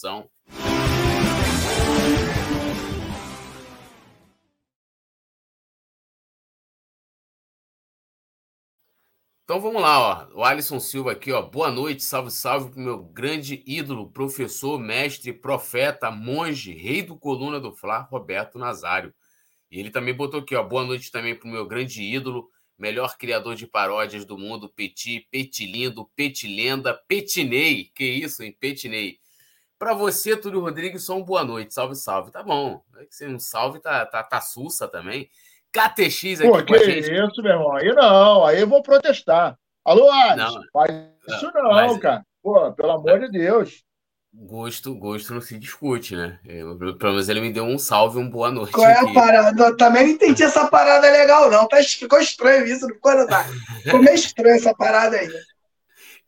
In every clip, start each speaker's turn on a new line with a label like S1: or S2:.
S1: edição. Então vamos lá, ó. O Alisson Silva aqui, ó. Boa noite, salve, salve pro meu grande ídolo, professor, mestre, profeta, monge, rei do coluna do Fla, Roberto Nazário. E ele também botou aqui, ó. Boa noite também pro meu grande ídolo, melhor criador de paródias do mundo, Petit, Petilindo, Petilenda, Petinei. Que isso, hein? Petinei. Para você, Túlio Rodrigues, só um boa noite. Salve, salve. Tá bom. É um salve tá, tá, tá sussa também. KTX aqui
S2: Pô, que
S1: gente.
S2: isso, meu irmão? Aí não, aí eu vou protestar. Alô, Alisson, não, faz isso não, mas... cara. Pô, pelo amor de Deus.
S1: Gosto, gosto não se discute, né? Eu, pelo menos ele me deu um salve, um boa noite.
S3: Qual é a parada? Eu também não entendi essa parada legal, não. Tá, ficou estranho isso, não ficou, não? Ficou meio estranho essa parada aí.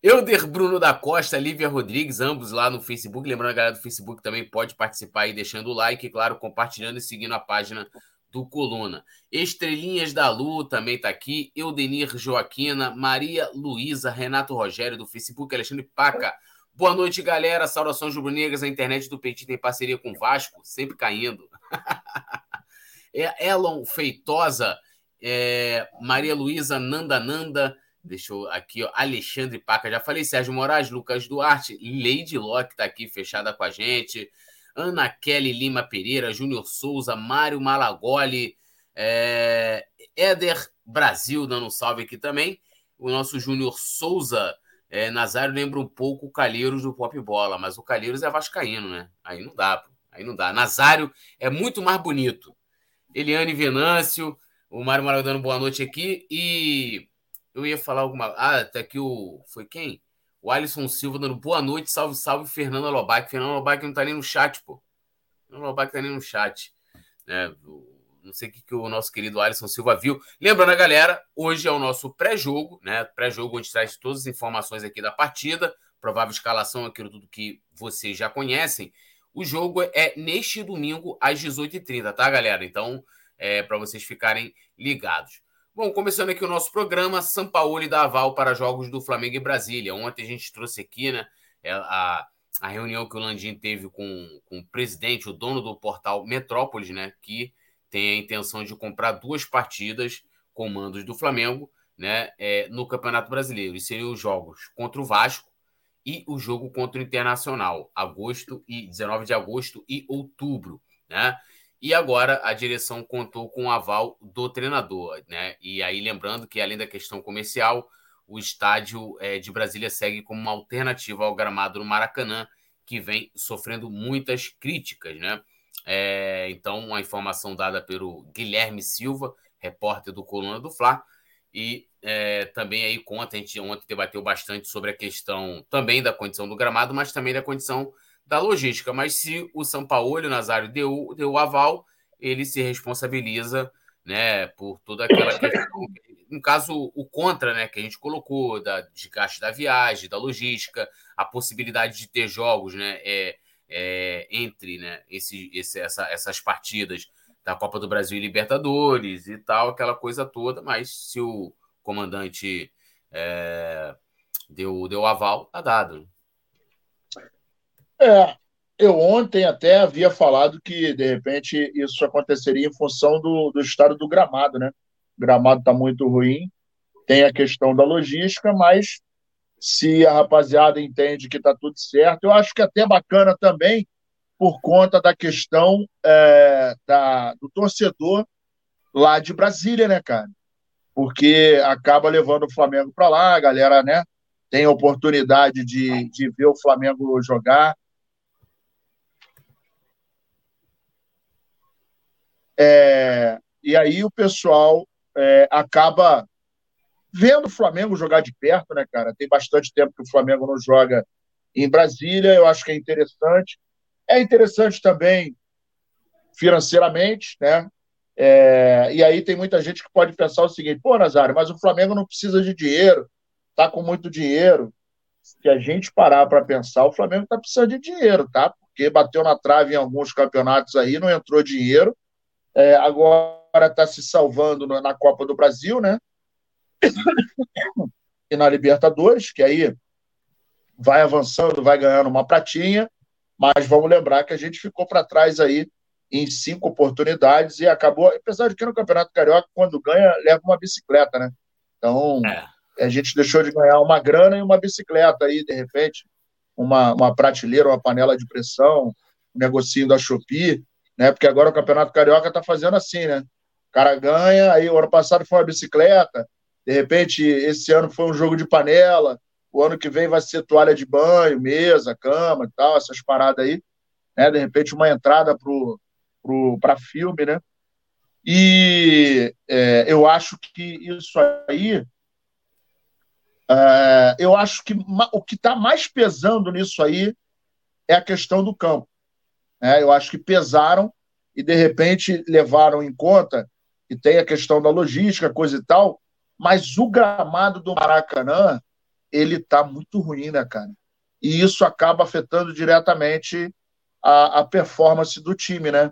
S1: Euder Bruno da Costa, Lívia Rodrigues, ambos lá no Facebook. Lembrando, a galera do Facebook também pode participar aí, deixando o like, claro, compartilhando e seguindo a página do Coluna. Estrelinhas da Lu também está aqui. Eudenir Joaquina, Maria Luísa, Renato Rogério do Facebook, Alexandre Paca. Boa noite, galera. Saudações rubro-negras. A internet do Petit tem parceria com Vasco, sempre caindo. é Elon Feitosa, é, Maria Luísa Nanda Nanda. Deixa eu aqui, ó, Alexandre Paca. Já falei, Sérgio Moraes, Lucas Duarte, Lady Locke está aqui fechada com a gente. Ana Kelly Lima Pereira, Júnior Souza, Mário Malagoli, é, Éder Brasil dando um salve aqui também. O nosso Júnior Souza é, Nazário lembra um pouco o Calheiros do Pop Bola, mas o Calheiros é vascaíno, né? Aí não dá, aí não dá. Nazário é muito mais bonito. Eliane Venâncio, o Mário dando boa noite aqui e eu ia falar alguma. Ah, até aqui o. Foi quem? O Alisson Silva dando boa noite, salve, salve, Fernanda Lobac. Fernanda Lobac não tá nem no chat, pô. Fernanda Lobac tá nem no chat. É, não sei o que, que o nosso querido Alisson Silva viu. Lembrando a galera, hoje é o nosso pré-jogo, né? Pré-jogo onde traz todas as informações aqui da partida, provável escalação, aquilo tudo que vocês já conhecem. O jogo é neste domingo às 18h30, tá, galera? Então, é para vocês ficarem ligados. Bom, começando aqui o nosso programa, São Paulo dá aval para jogos do Flamengo e Brasília. Ontem a gente trouxe aqui, né, é, a, a reunião que o Landim teve com, com o presidente, o dono do portal Metrópolis, né, que tem a intenção de comprar duas partidas, comandos do Flamengo, né, é, no Campeonato Brasileiro. E seriam os jogos contra o Vasco e o jogo contra o Internacional, agosto e 19 de agosto e outubro, né? E agora a direção contou com o aval do treinador, né? E aí lembrando que além da questão comercial, o estádio é, de Brasília segue como uma alternativa ao gramado do Maracanã, que vem sofrendo muitas críticas, né? É, então, uma informação dada pelo Guilherme Silva, repórter do Coluna do Fla, e é, também aí conta, a gente ontem debateu bastante sobre a questão também da condição do gramado, mas também da condição da logística. Mas se o São Paulo, o Nazário, deu, deu o aval, ele se responsabiliza né, por toda aquela questão. No caso, o contra, né, que a gente colocou, da desgaste da viagem, da logística, a possibilidade de ter jogos né, é, é, entre né, esse, esse, essa, essas partidas da Copa do Brasil e Libertadores e tal, aquela coisa toda, mas se o comandante é, deu, deu aval, tá dado.
S2: É, eu ontem até havia falado que, de repente, isso aconteceria em função do, do estado do gramado, né? O gramado está muito ruim, tem a questão da logística, mas se a rapaziada entende que está tudo certo, eu acho que é até bacana também por conta da questão é, da, do torcedor lá de Brasília, né, cara? Porque acaba levando o Flamengo para lá, a galera, né? Tem a oportunidade de, de ver o Flamengo jogar, É, e aí o pessoal é, acaba vendo o Flamengo jogar de perto, né, cara? Tem bastante tempo que o Flamengo não joga em Brasília, eu acho que é interessante. É interessante também financeiramente, né? É, e aí tem muita gente que pode pensar o seguinte: pô, Nazário, mas o Flamengo não precisa de dinheiro, tá com muito dinheiro. Se a gente parar para pensar, o Flamengo tá precisando de dinheiro, tá? Porque bateu na trave em alguns campeonatos aí, não entrou dinheiro é, agora está se salvando na Copa do Brasil, né? e na Libertadores, que aí vai avançando, vai ganhando uma pratinha. mas vamos lembrar que a gente ficou para trás aí em cinco oportunidades e acabou, apesar de que no Campeonato Carioca, quando ganha, leva uma bicicleta, né? Então, é. a gente deixou de ganhar uma grana e uma bicicleta aí, de repente, uma, uma prateleira, uma panela de pressão, um negocinho da Shopee, né? Porque agora o Campeonato Carioca está fazendo assim, né? O cara ganha, aí o ano passado foi uma bicicleta, de repente esse ano foi um jogo de panela, o ano que vem vai ser toalha de banho, mesa, cama e tal, essas paradas aí, né? De repente uma entrada para filme, né? E é, eu acho que isso aí, é, eu acho que o que está mais pesando nisso aí é a questão do campo. Né? Eu acho que pesaram e de repente levaram em conta que tem a questão da logística, coisa e tal, mas o gramado do Maracanã, ele tá muito ruim, né, cara? E isso acaba afetando diretamente a, a performance do time, né?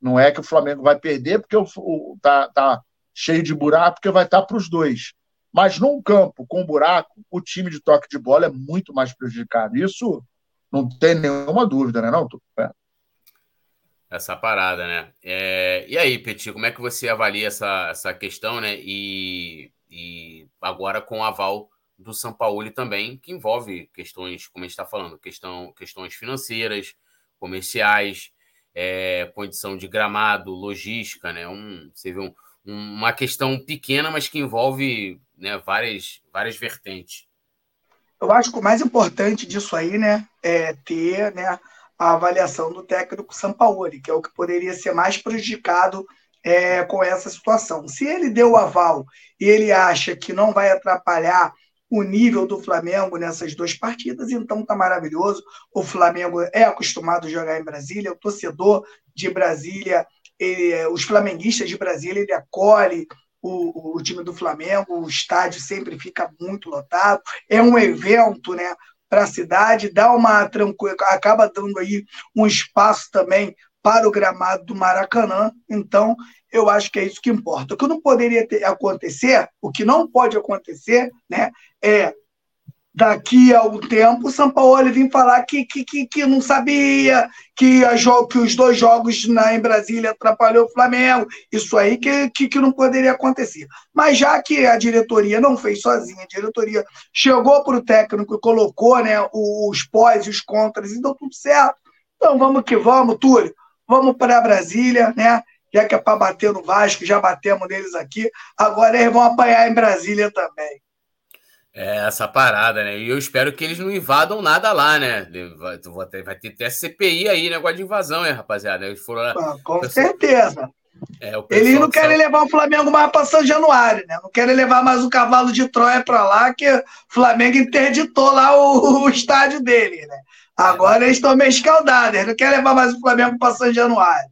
S2: Não é que o Flamengo vai perder porque o, o tá, tá cheio de buraco, porque vai estar tá para os dois. Mas num campo com buraco, o time de toque de bola é muito mais prejudicado. Isso não tem nenhuma dúvida, né, não.
S1: Essa parada, né? É... E aí, Petit, como é que você avalia essa, essa questão, né? E, e agora com o aval do São Paulo também, que envolve questões, como a gente está falando, questão, questões financeiras, comerciais, é, condição de gramado, logística, né? Um, você vê um, uma questão pequena, mas que envolve né, várias, várias vertentes.
S3: Eu acho que o mais importante disso aí, né, é ter, né, a avaliação do técnico Sampaoli, que é o que poderia ser mais prejudicado é, com essa situação. Se ele deu o aval e ele acha que não vai atrapalhar o nível do Flamengo nessas duas partidas, então tá maravilhoso. O Flamengo é acostumado a jogar em Brasília, o torcedor de Brasília, ele, os flamenguistas de Brasília, ele acolhe o, o, time do Flamengo, o estádio sempre fica muito lotado, é um evento, né? Para a cidade, dá uma tranquila, acaba dando aí um espaço também para o gramado do Maracanã. Então, eu acho que é isso que importa. O que não poderia ter, acontecer, o que não pode acontecer, né, é daqui a um tempo, o São Paulo vir falar que, que, que, que não sabia, que, a que os dois jogos na, em Brasília atrapalhou o Flamengo. Isso aí que, que, que, não poderia acontecer. Mas já que a diretoria não fez sozinha, a diretoria chegou para o técnico e colocou né, os pós e os contras e deu tudo certo. Então vamos que vamos, Túlio. Vamos para Brasília, né? Já que é para bater no Vasco, já batemos neles aqui. Agora eles vão apanhar em Brasília também.
S1: É essa parada, né? E eu espero que eles não invadam nada lá, né? Vai, ter, vai ter até CPI aí, negócio de invasão, hein, rapaziada? Eles foram lá,
S3: ah, com pessoal... certeza. É, eles não querem levar o Flamengo mais para São Januário, né? Não querem levar mais o cavalo de Troia para lá, que o Flamengo interditou lá o, o estádio dele, né? Agora é, eles estão meio escaldados, eles não querem levar mais o Flamengo para São Januário.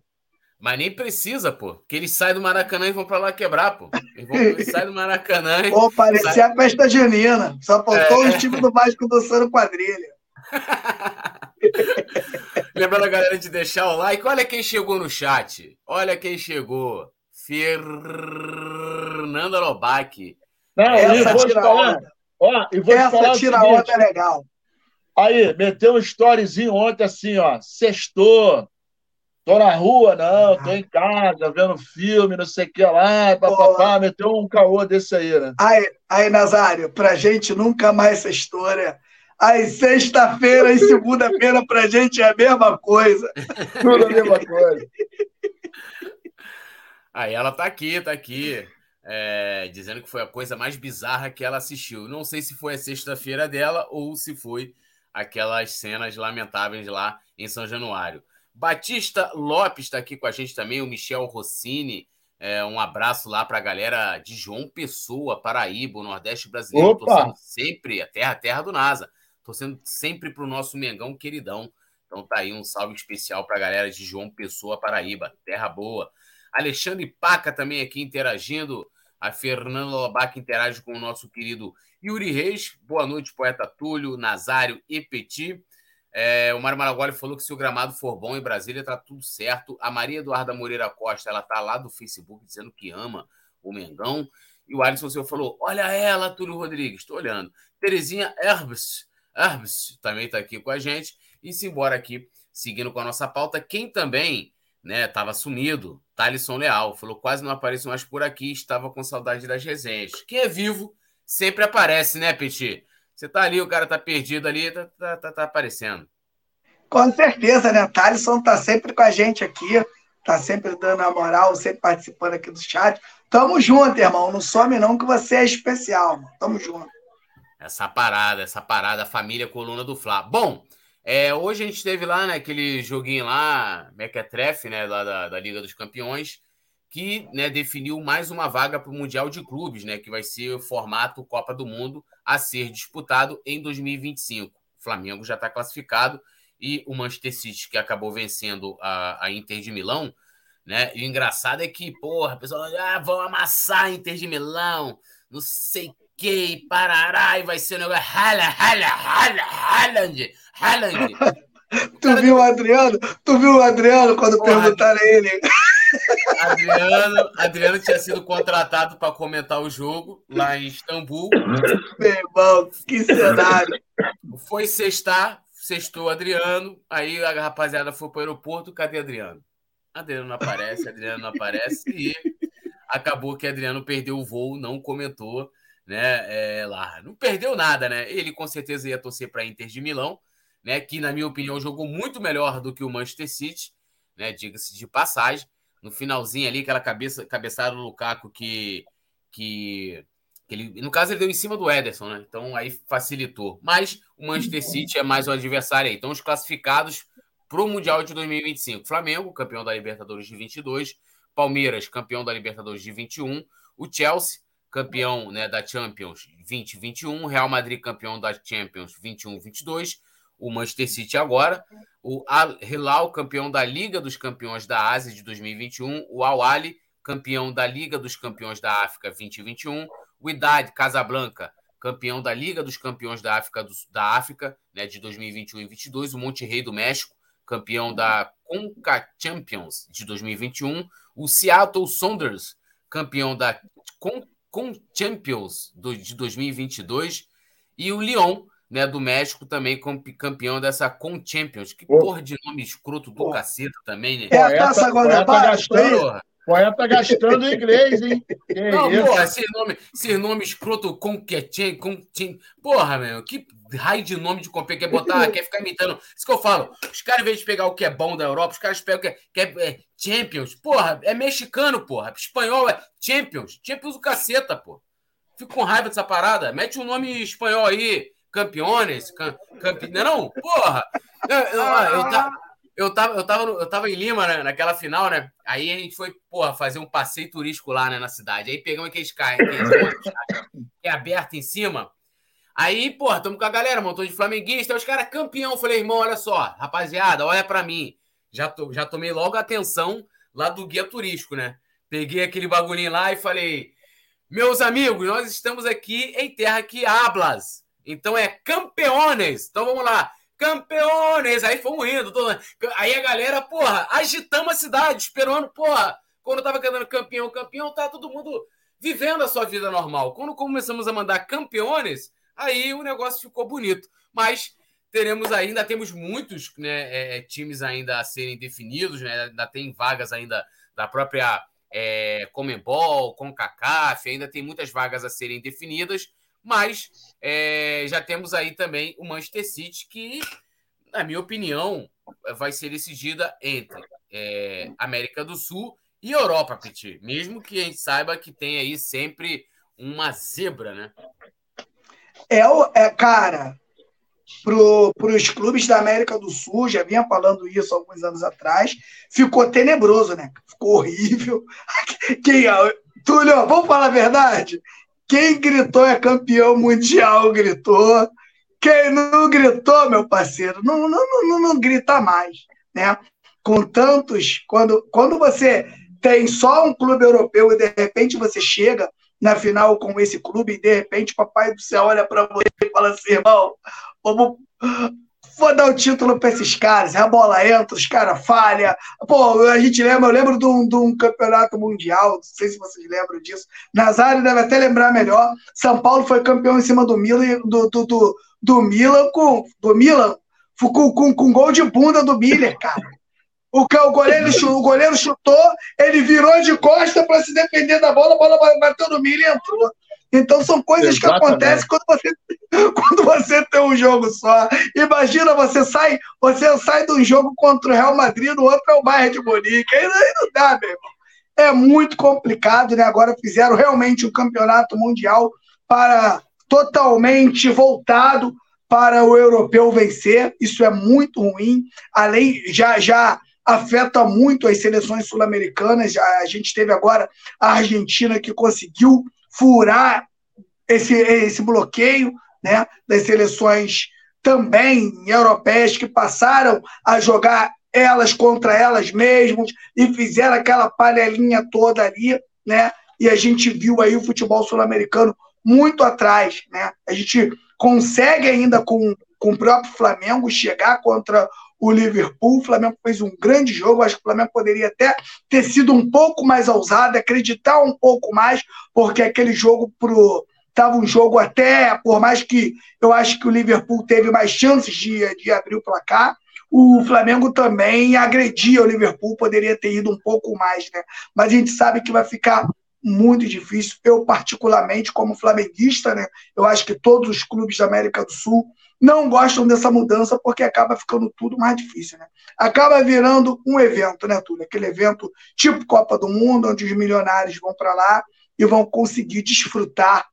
S1: Mas nem precisa, pô. Porque eles saem do Maracanã e vão pra lá quebrar, pô. Eles, vão, eles saem do Maracanã e.
S3: Pô, parecia sai... a festa junina. Só faltou é. os times do Vasco dançando quadrilha.
S1: Lembrando a galera de deixar o like. Olha quem chegou no chat. Olha quem chegou. Fernanda Lobac.
S3: Não, Essa vou tira falar. Onda. Ó, e vou Essa falar tira onda é legal.
S2: Aí, meteu um storyzinho ontem assim, ó. Sextou Tô na rua, não, tô em casa, vendo filme, não sei o que lá, papapá, meteu um caô desse aí, né?
S3: Aí, aí, Nazário, pra gente nunca mais essa história. Aí, sexta-feira e segunda-feira pra gente é a mesma coisa.
S2: Tudo a mesma coisa.
S1: Aí ela tá aqui, tá aqui. É, dizendo que foi a coisa mais bizarra que ela assistiu. Não sei se foi a sexta-feira dela ou se foi aquelas cenas lamentáveis lá em São Januário. Batista Lopes está aqui com a gente também, o Michel Rossini. É, um abraço lá para a galera de João Pessoa, Paraíba, o Nordeste brasileiro. Torcendo sempre, a terra, a terra do NASA. Torcendo sempre para o nosso Mengão queridão. Então tá aí um salve especial para a galera de João Pessoa, Paraíba. Terra boa. Alexandre Paca também aqui interagindo. A Fernanda Lobac interage com o nosso querido Yuri Reis. Boa noite, poeta Túlio, Nazário e Petit. É, o Mário Maragoli falou que se o gramado for bom em Brasília, tá tudo certo. A Maria Eduarda Moreira Costa, ela tá lá do Facebook dizendo que ama o Mengão. E o Alisson Silva falou: Olha ela, Túlio Rodrigues, estou olhando. Terezinha Herbs, Herbs também está aqui com a gente. E se embora aqui seguindo com a nossa pauta, quem também né, estava sumido, Thalisson Leal, falou quase não apareço mais por aqui, estava com saudade das resenhas. Quem é vivo sempre aparece, né, Petit? Você tá ali, o cara tá perdido ali, tá, tá, tá, tá aparecendo.
S3: Com certeza, né? Thalisson tá sempre com a gente aqui, tá sempre dando a moral, sempre participando aqui do chat. Tamo junto, irmão. Não some não que você é especial, mano. Tamo junto.
S1: Essa parada, essa parada, família coluna do Fla. Bom, é, hoje a gente teve lá, né, aquele joguinho lá, Mequetrefe, né, lá da, da Liga dos Campeões, que né, definiu mais uma vaga para o Mundial de Clubes, né, que vai ser o formato Copa do Mundo a ser disputado em 2025. O Flamengo já está classificado e o Manchester City, que acabou vencendo a, a Inter de Milão, né? E o engraçado é que, porra, o pessoal, ah, vão amassar a Inter de Milão, não sei que, parará, e vai ser o negócio, hala, hala, hala, Haaland, Haaland.
S3: Tu viu o Adriano? Tu viu o Adriano quando porra, perguntaram a ele?
S1: Adriano, Adriano tinha sido contratado para comentar o jogo lá em Istambul.
S3: Meu irmão, que cenário.
S1: Foi sextar, sextou Adriano, aí a rapaziada foi para o aeroporto, cadê Adriano? Adriano não aparece, Adriano não aparece, e acabou que Adriano perdeu o voo, não comentou, né, é, lá. Não perdeu nada, né? Ele com certeza ia torcer para Inter de Milão, né, que na minha opinião jogou muito melhor do que o Manchester City, né, diga-se de passagem. No finalzinho ali, aquela cabeça, cabeçada do Lukaku que, que ele, no caso, ele deu em cima do Ederson, né? Então aí facilitou. Mas o Manchester City é mais o adversário aí. Então, os classificados para o Mundial de 2025: Flamengo, campeão da Libertadores de 22, Palmeiras, campeão da Libertadores de 21, o Chelsea, campeão né, da Champions 2021, Real Madrid, campeão da Champions 21-22, o Manchester City agora, o Al Hilal, campeão da Liga dos Campeões da Ásia de 2021, o Al Ali, campeão da Liga dos Campeões da África 2021, o Idade Casablanca, campeão da Liga dos Campeões da África, do, da África né, de 2021 e 2022. O Monte Rei do México, campeão da Conca Champions de 2021. O Seattle Sounders, campeão da Con Champions do, de 2022. E o Lyon, né, do México, também campeão dessa Con Champions. Que porra de nome escroto do caceta também, né?
S3: É a taça Guanabara,
S2: Poeta gastando inglês, hein? Que
S1: não, isso? porra, esse nome, esse nome escroto Conquetin, Conquetin. Porra, meu, que raio de nome de comprar, quer botar, quer ficar imitando. Isso que eu falo. Os caras, em vez de pegar o que é bom da Europa, os caras pegam o que é, que é, é Champions. Porra, é mexicano, porra. Espanhol é Champions. Champions o caceta, porra. Fico com raiva dessa parada. Mete um nome espanhol aí. Campeones, cam, campe... não, porra. Eu, eu, eu, eu, tá, eu tava, eu tava, eu tava em Lima, né, naquela final, né? Aí a gente foi, porra, fazer um passeio turístico lá, né, na cidade. Aí pegamos aqueles carros que é aberto em cima. Aí, porra, estamos com a galera, montão de flamenguista, os caras campeão. Falei, irmão, olha só, rapaziada, olha para mim. Já, to, já tomei logo a atenção lá do guia turístico, né? Peguei aquele bagulhinho lá e falei, meus amigos, nós estamos aqui em terra que hablas. Então é campeones. Então vamos lá campeões! Aí fomos indo. Todo... Aí a galera, porra, agitamos a cidade, esperando, porra. Quando tava cantando campeão, campeão, tá todo mundo vivendo a sua vida normal. Quando começamos a mandar campeões, aí o negócio ficou bonito. Mas teremos ainda, temos muitos né, é, é, times ainda a serem definidos, né? Ainda tem vagas ainda da própria é, Comembol, CONCACAF, ainda tem muitas vagas a serem definidas. Mas é, já temos aí também o Manchester City, que, na minha opinião, vai ser decidida entre é, América do Sul e Europa, Petit. Mesmo que a gente saiba que tem aí sempre uma zebra, né?
S3: É, é cara, para os clubes da América do Sul, já vinha falando isso alguns anos atrás, ficou tenebroso, né? Ficou horrível. Quem, Túlio, vamos falar a verdade? Quem gritou é campeão mundial, gritou. Quem não gritou, meu parceiro, não, não, não, não grita mais. Né? Com tantos. Quando, quando você tem só um clube europeu e de repente você chega na final com esse clube e de repente o papai do céu olha para você e fala assim, irmão, vamos, vou dar o título para esses caras. A bola entra, os caras falham. Pô, a gente lembra, eu lembro de um, de um, campeonato mundial, não sei se vocês lembram disso. Nazário deve até lembrar melhor. São Paulo foi campeão em cima do Milan, do, do, do, do Milan com. Do Milan com, com, com gol de bunda do Miller, cara. O, o, goleiro, o goleiro chutou, ele virou de costa para se defender da bola, a bola bateu no Miller e entrou. Então são coisas Exatamente. que acontecem quando você, quando você tem um jogo só. Imagina, você sai, você sai de um jogo contra o Real Madrid, no outro é o Bayern de Munique. Aí, aí não dá, meu irmão. É muito complicado, né? Agora fizeram realmente um campeonato mundial para totalmente voltado para o europeu vencer. Isso é muito ruim. Além já já afeta muito as seleções sul-americanas. A gente teve agora a Argentina que conseguiu furar esse, esse bloqueio né, das seleções também europeias que passaram a jogar elas contra elas mesmas e fizeram aquela panelinha toda ali, né? E a gente viu aí o futebol sul-americano muito atrás, né? A gente consegue ainda com, com o próprio Flamengo chegar contra o Liverpool. O Flamengo fez um grande jogo. Acho que o Flamengo poderia até ter sido um pouco mais ousado, acreditar um pouco mais, porque aquele jogo pro estava um jogo até, por mais que eu acho que o Liverpool teve mais chances de, de abrir o placar, o Flamengo também agredia o Liverpool, poderia ter ido um pouco mais, né? Mas a gente sabe que vai ficar muito difícil. Eu, particularmente, como flamenguista, né? Eu acho que todos os clubes da América do Sul não gostam dessa mudança porque acaba ficando tudo mais difícil, né? Acaba virando um evento, né, Túlio? Aquele evento tipo Copa do Mundo, onde os milionários vão para lá e vão conseguir desfrutar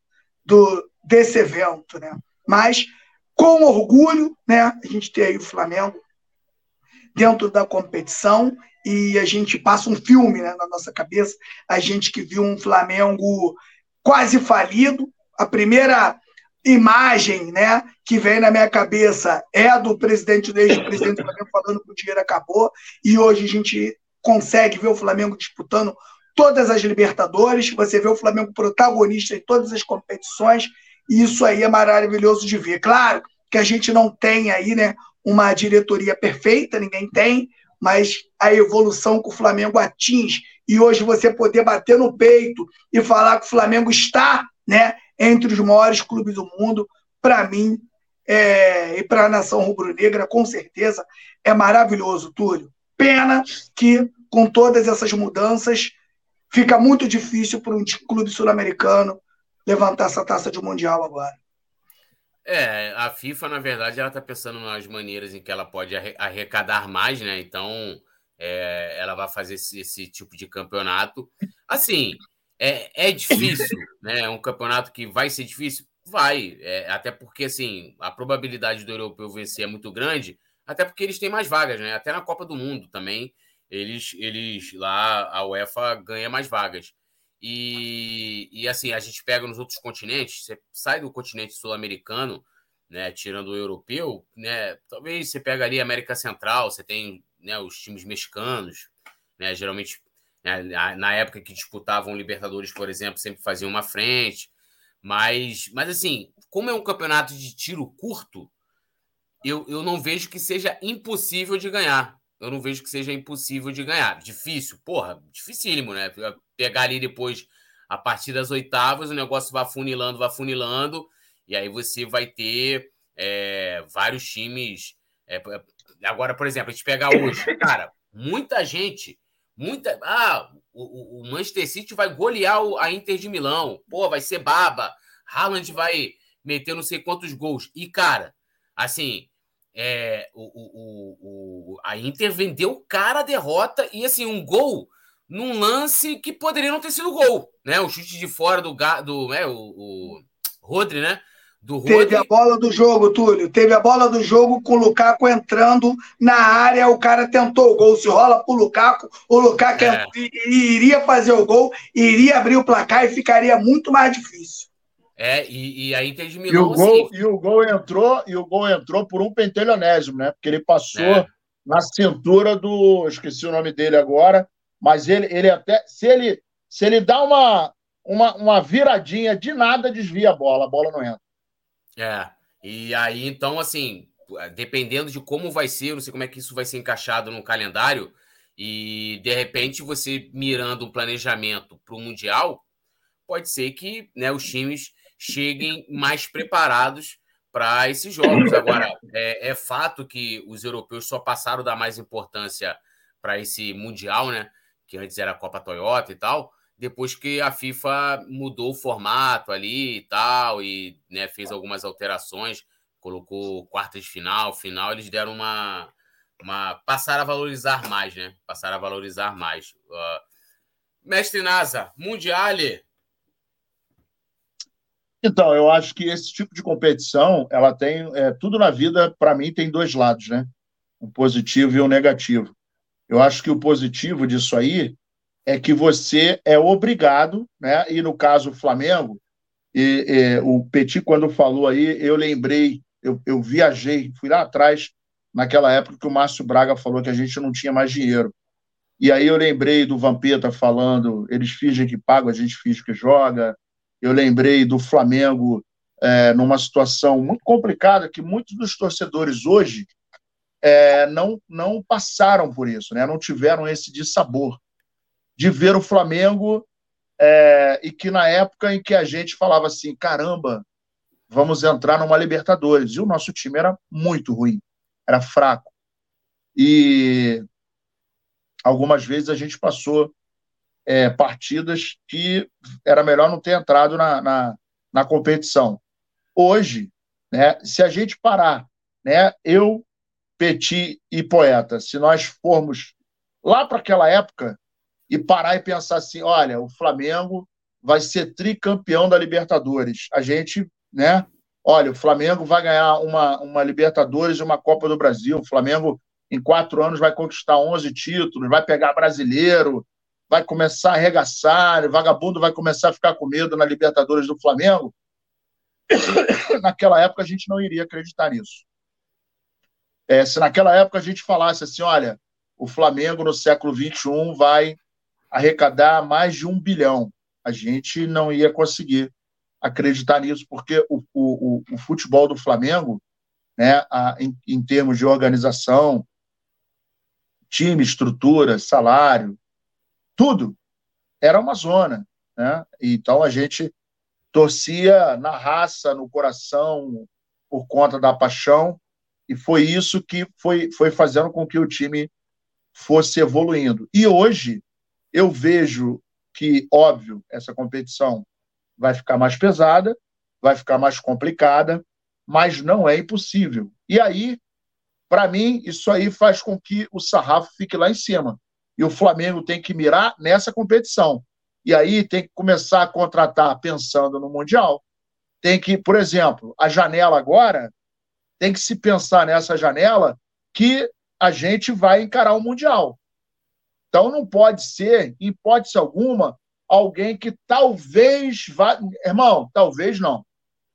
S3: do, desse evento, né? Mas com orgulho, né? A gente tem aí o Flamengo dentro da competição e a gente passa um filme né, na nossa cabeça, a gente que viu um Flamengo quase falido, a primeira imagem né, que vem na minha cabeça é a do presidente, desde o presidente do Flamengo falando que o dinheiro acabou, e hoje a gente consegue ver o Flamengo disputando todas as Libertadores, você vê o Flamengo protagonista em todas as competições, e isso aí é maravilhoso de ver. Claro que a gente não tem aí né, uma diretoria perfeita, ninguém tem, mas a evolução que o Flamengo atinge, e hoje você poder bater no peito e falar que o Flamengo está né, entre os maiores clubes do mundo, para mim é, e para a nação rubro-negra, com certeza, é maravilhoso, Túlio. Pena que, com todas essas mudanças, fica muito difícil para um clube sul-americano levantar essa taça de mundial agora.
S1: É, a FIFA, na verdade, ela está pensando nas maneiras em que ela pode arrecadar mais, né? Então, é, ela vai fazer esse, esse, tipo de campeonato. Assim, é, é difícil, né? É um campeonato que vai ser difícil? Vai. É, até porque, assim, a probabilidade do europeu vencer é muito grande, até porque eles têm mais vagas, né? Até na Copa do Mundo também, eles, eles lá, a UEFA ganha mais vagas. E, e assim, a gente pega nos outros continentes, você sai do continente sul-americano, né, tirando o europeu, né, talvez você pega ali a América Central, você tem né, os times mexicanos, né, geralmente na época que disputavam Libertadores, por exemplo, sempre faziam uma frente, mas, mas assim, como é um campeonato de tiro curto, eu, eu não vejo que seja impossível de ganhar. Eu não vejo que seja impossível de ganhar. Difícil, porra, dificílimo, né? Pegar ali depois, a partir das oitavas, o negócio vai funilando, vai funilando, e aí você vai ter é, vários times. É, agora, por exemplo, a gente pegar hoje, cara, muita gente, muita. Ah, o, o Manchester City vai golear a Inter de Milão, pô, vai ser baba. Haaland vai meter não sei quantos gols. E, cara, assim, é, o, o, o, a Inter vendeu cara a derrota e assim, um gol num lance que poderia não ter sido gol, né? O chute de fora do, do é, o, o Rodri, né?
S3: Do Rodri. Teve a bola do jogo, Túlio. Teve a bola do jogo com o Lukaku entrando na área, o cara tentou o gol. Se rola pro Lukaku, o Lukaku é. iria fazer o gol, iria abrir o placar e ficaria muito mais difícil.
S1: É, e, e a Inter de
S2: Milão. E o, gol, assim... e o gol entrou, e o gol entrou por um pentelionésimo, né? Porque ele passou é. na cintura do. Esqueci o nome dele agora, mas ele, ele até. Se ele, se ele dá uma, uma, uma viradinha de nada, desvia a bola, a bola não entra.
S1: É. E aí, então, assim, dependendo de como vai ser, não sei como é que isso vai ser encaixado no calendário, e de repente você mirando um planejamento para o Mundial, pode ser que né, os times cheguem mais preparados para esses jogos. Agora, é, é, fato que os europeus só passaram a dar mais importância para esse Mundial, né? Que antes era a Copa Toyota e tal, depois que a FIFA mudou o formato ali e tal, e né, fez algumas alterações, colocou quartas de final, final, eles deram uma. uma passaram a valorizar mais, né? Passaram a valorizar mais. Uh, Mestre Nasa, Mundiale,
S2: então, eu acho que esse tipo de competição, ela tem é, tudo na vida, para mim, tem dois lados, né? Um positivo e um negativo. Eu acho que o positivo disso aí é que você é obrigado, né? E no caso Flamengo, e, e, o Petit, quando falou aí, eu lembrei, eu, eu viajei, fui lá atrás, naquela época que o Márcio Braga falou que a gente não tinha mais dinheiro. E aí eu lembrei do Vampeta falando, eles fingem que pagam, a gente finge que joga. Eu lembrei do Flamengo é, numa situação muito complicada que muitos dos torcedores hoje é, não, não passaram por isso, né? não tiveram esse dissabor de ver o Flamengo é, e que na época em que a gente falava assim, caramba, vamos entrar numa Libertadores. E o nosso time era muito ruim, era fraco. E algumas vezes a gente passou é, partidas que era melhor não ter entrado na, na, na competição. Hoje, né, se a gente parar, né, eu, Petit e Poeta, se nós formos lá para aquela época e parar e pensar assim, olha, o Flamengo vai ser tricampeão da Libertadores. A gente, né? Olha, o Flamengo vai ganhar uma, uma Libertadores e uma Copa do Brasil. O Flamengo, em quatro anos, vai conquistar 11 títulos, vai pegar brasileiro, vai começar a arregaçar, o vagabundo vai começar a ficar com medo na Libertadores do Flamengo. naquela época a gente não iria acreditar nisso. É, se naquela época a gente falasse assim, olha, o Flamengo no século XXI vai arrecadar mais de um bilhão, a gente não ia conseguir acreditar nisso, porque o, o, o futebol do Flamengo, né, a, em, em termos de organização, time, estrutura, salário, tudo era uma zona. Né? Então a gente torcia na raça, no coração, por conta da paixão, e foi isso que foi, foi fazendo com que o time fosse evoluindo. E hoje eu vejo que, óbvio, essa competição vai ficar mais pesada, vai ficar mais complicada, mas não é impossível. E aí, para mim, isso aí faz com que o sarrafo fique lá em cima e o Flamengo tem que mirar nessa competição. E aí tem que começar a contratar pensando no Mundial. Tem que, por exemplo, a janela agora, tem que se pensar nessa janela que a gente vai encarar o Mundial. Então não pode ser, em hipótese alguma, alguém que talvez vá. Irmão, talvez não.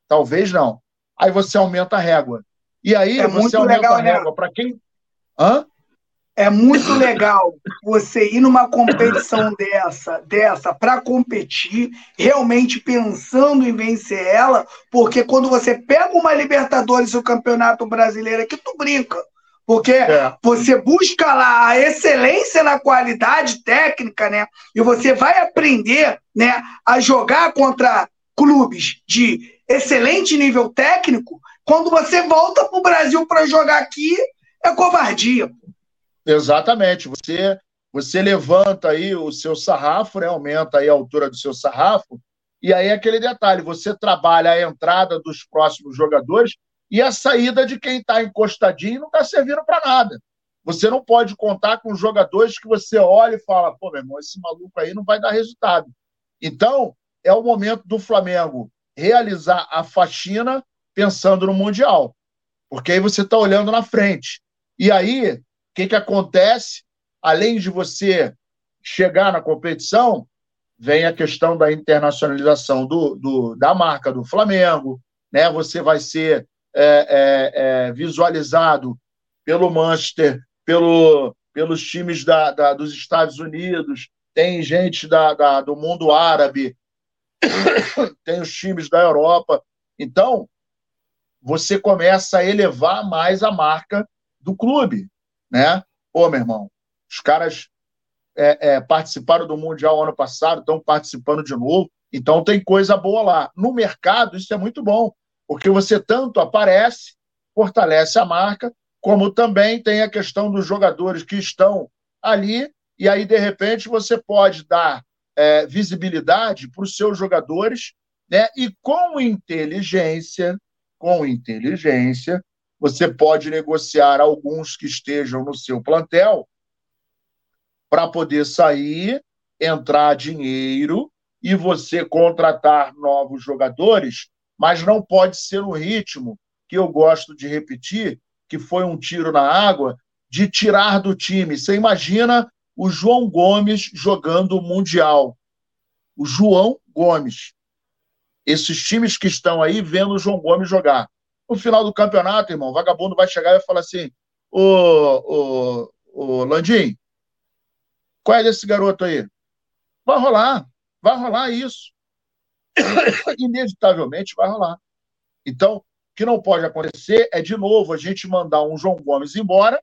S2: Talvez não. Aí você aumenta a régua. E aí é você aumenta legal, a né? régua. Para quem. Hã?
S3: É muito legal você ir numa competição dessa, dessa para competir, realmente pensando em vencer ela, porque quando você pega uma Libertadores e o Campeonato Brasileiro aqui, tu brinca. Porque é. você busca lá a excelência na qualidade técnica, né? E você vai aprender, né, a jogar contra clubes de excelente nível técnico. Quando você volta para o Brasil para jogar aqui, é covardia.
S2: Exatamente. Você você levanta aí o seu sarrafo, né? aumenta aí a altura do seu sarrafo, e aí é aquele detalhe, você trabalha a entrada dos próximos jogadores e a saída de quem está encostadinho não está servindo para nada. Você não pode contar com jogadores que você olha e fala, pô, meu irmão, esse maluco aí não vai dar resultado. Então, é o momento do Flamengo realizar a faxina pensando no Mundial. Porque aí você está olhando na frente. E aí, o que, que acontece? Além de você chegar na competição, vem a questão da internacionalização do, do da marca do Flamengo, né? Você vai ser é, é, é, visualizado pelo Manchester, pelo, pelos times da, da, dos Estados Unidos, tem gente da, da, do mundo árabe, tem os times da Europa. Então, você começa a elevar mais a marca do clube né? Pô, meu irmão, os caras é, é, participaram do Mundial ano passado, estão participando de novo, então tem coisa boa lá. No mercado, isso é muito bom, Porque você tanto aparece, fortalece a marca, como também tem a questão dos jogadores que estão ali, e aí, de repente, você pode dar é, visibilidade para os seus jogadores, né? E com inteligência, com inteligência, você pode negociar alguns que estejam no seu plantel para poder sair, entrar dinheiro e você contratar novos jogadores, mas não pode ser no ritmo que eu gosto de repetir, que foi um tiro na água, de tirar do time. Você imagina o João Gomes jogando o Mundial. O João Gomes. Esses times que estão aí vendo o João Gomes jogar. No final do campeonato, irmão, o vagabundo vai chegar e vai falar assim: Ô, ô, ô Landim, qual é desse garoto aí? Vai rolar, vai rolar isso. Inevitavelmente vai rolar. Então, o que não pode acontecer é, de novo, a gente mandar um João Gomes embora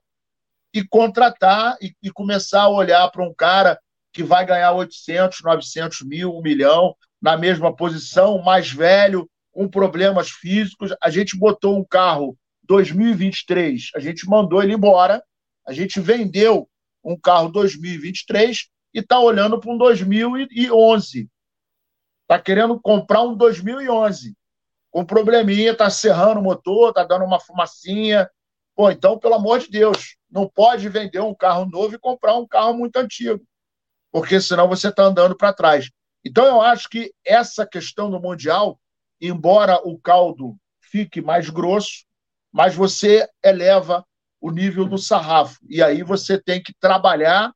S2: e contratar e, e começar a olhar para um cara que vai ganhar 800, 900 mil, um milhão, na mesma posição, mais velho, com problemas físicos. A gente botou um carro 2023, a gente mandou ele embora, a gente vendeu um carro 2023 e está olhando para um 2011. Está querendo comprar um 2011. Com probleminha, está serrando o motor, está dando uma fumacinha. Pô, então, pelo amor de Deus, não pode vender um carro novo e comprar um carro muito antigo, porque senão você está andando para trás. Então, eu acho que essa questão do Mundial, embora o caldo fique mais grosso, mas você eleva o nível do sarrafo. E aí você tem que trabalhar,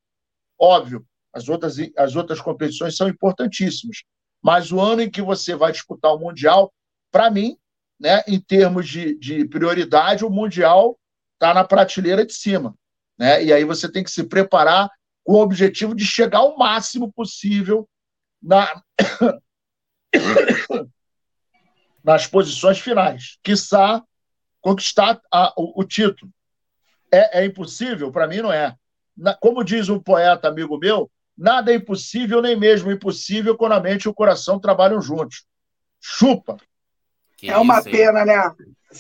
S2: óbvio, as outras, as outras competições são importantíssimas, mas o ano em que você vai disputar o Mundial, para mim, né, em termos de, de prioridade, o Mundial está na prateleira de cima. Né? E aí você tem que se preparar com o objetivo de chegar ao máximo possível na... nas posições finais, quiçá conquistar a, o, o, título. É, é impossível? Para mim, não é. Na, como diz um poeta amigo meu, nada é impossível, nem mesmo impossível, quando a mente e o coração trabalham juntos. Chupa!
S3: Que é uma pena, né?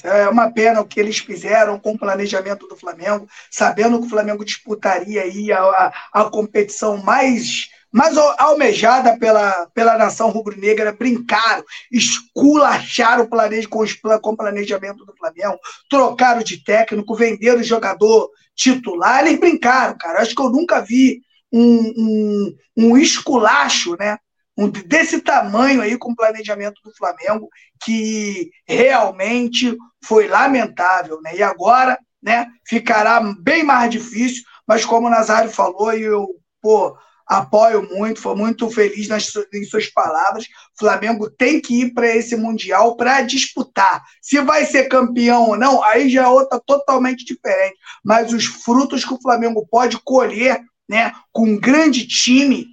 S3: É uma pena o que eles fizeram com o planejamento do Flamengo, sabendo que o Flamengo disputaria aí a, a, a competição mais mais almejada pela, pela nação rubro-negra, brincaram, esculacharam o planejo, com, com o planejamento do Flamengo, trocaram de técnico, venderam o jogador titular, eles brincaram, cara. Acho que eu nunca vi um, um, um esculacho, né? Um, desse tamanho aí com o planejamento do Flamengo, que realmente foi lamentável, né? E agora, né, ficará bem mais difícil, mas como o Nazário falou, e eu, pô, apoio muito, foi muito feliz nas, em suas palavras. O Flamengo tem que ir para esse Mundial para disputar. Se vai ser campeão ou não, aí já é outra totalmente diferente. Mas os frutos que o Flamengo pode colher né, com um grande time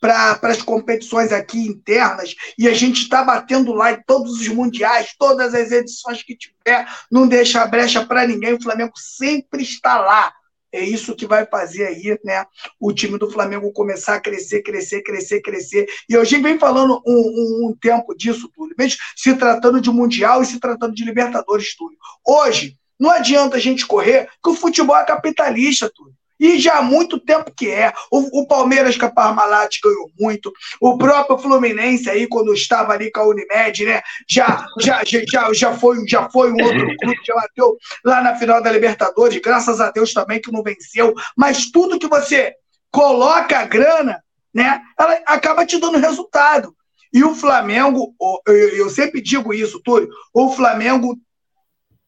S3: para as competições aqui internas, e a gente está batendo lá em todos os mundiais, todas as edições que tiver, não deixa brecha para ninguém, o Flamengo sempre está lá. É isso que vai fazer aí, né? O time do Flamengo começar a crescer, crescer, crescer, crescer. E a gente vem falando um, um, um tempo disso, Túlio, mesmo se tratando de Mundial e se tratando de Libertadores, Túlio. Hoje, não adianta a gente correr, que o futebol é capitalista, Túlio. E já há muito tempo que é. O, o Palmeiras com a Parmalat ganhou muito. O próprio Fluminense aí, quando estava ali com a Unimed, né? Já, já, já, já, foi, já foi um outro clube, já bateu lá na final da Libertadores, graças a Deus também que não venceu. Mas tudo que você coloca a grana, né? Ela acaba te dando resultado. E o Flamengo, eu sempre digo isso, Túlio, o Flamengo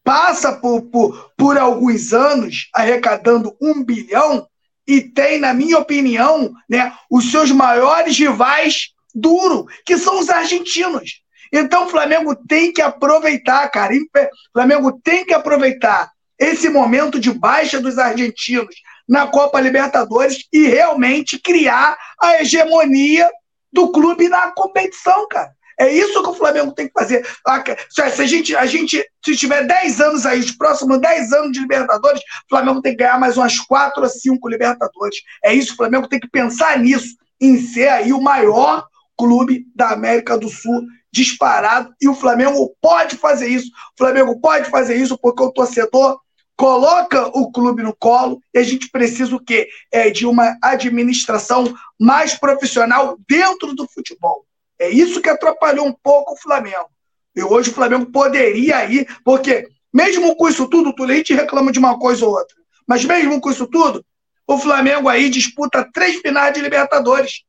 S3: passa por, por, por alguns anos arrecadando um bilhão e tem, na minha opinião, né, os seus maiores rivais duro, que são os argentinos. Então o Flamengo tem que aproveitar, cara. O Flamengo tem que aproveitar esse momento de baixa dos argentinos na Copa Libertadores e realmente criar a hegemonia do clube na competição, cara. É isso que o Flamengo tem que fazer. Se a gente, a gente se tiver 10 anos aí, os próximos 10 anos de Libertadores, o Flamengo tem que ganhar mais umas 4 a 5 Libertadores. É isso, o Flamengo tem que pensar nisso, em ser aí o maior clube da América do Sul disparado e o Flamengo pode fazer isso. O Flamengo pode fazer isso porque o torcedor coloca o clube no colo e a gente precisa o quê? É de uma administração mais profissional dentro do futebol. É isso que atrapalhou um pouco o Flamengo. E hoje o Flamengo poderia ir, porque mesmo com isso tudo, o a gente reclama de uma coisa ou outra, mas mesmo com isso tudo, o Flamengo aí disputa três finais de Libertadores.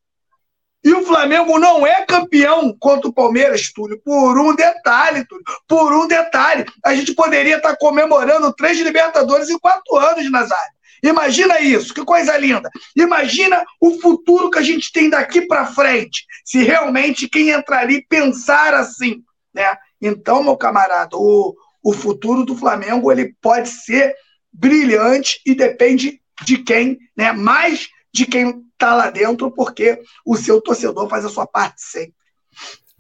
S3: E o Flamengo não é campeão contra o Palmeiras, Túlio, por um detalhe, Túlio, por um detalhe. A gente poderia estar comemorando três Libertadores em quatro anos, Nazário. Imagina isso, que coisa linda. Imagina o futuro que a gente tem daqui para frente, se realmente quem entrar ali pensar assim, né? Então, meu camarada, o, o futuro do Flamengo ele pode ser brilhante e depende de quem, né? Mais de quem está lá dentro, porque o seu torcedor faz a sua parte sempre.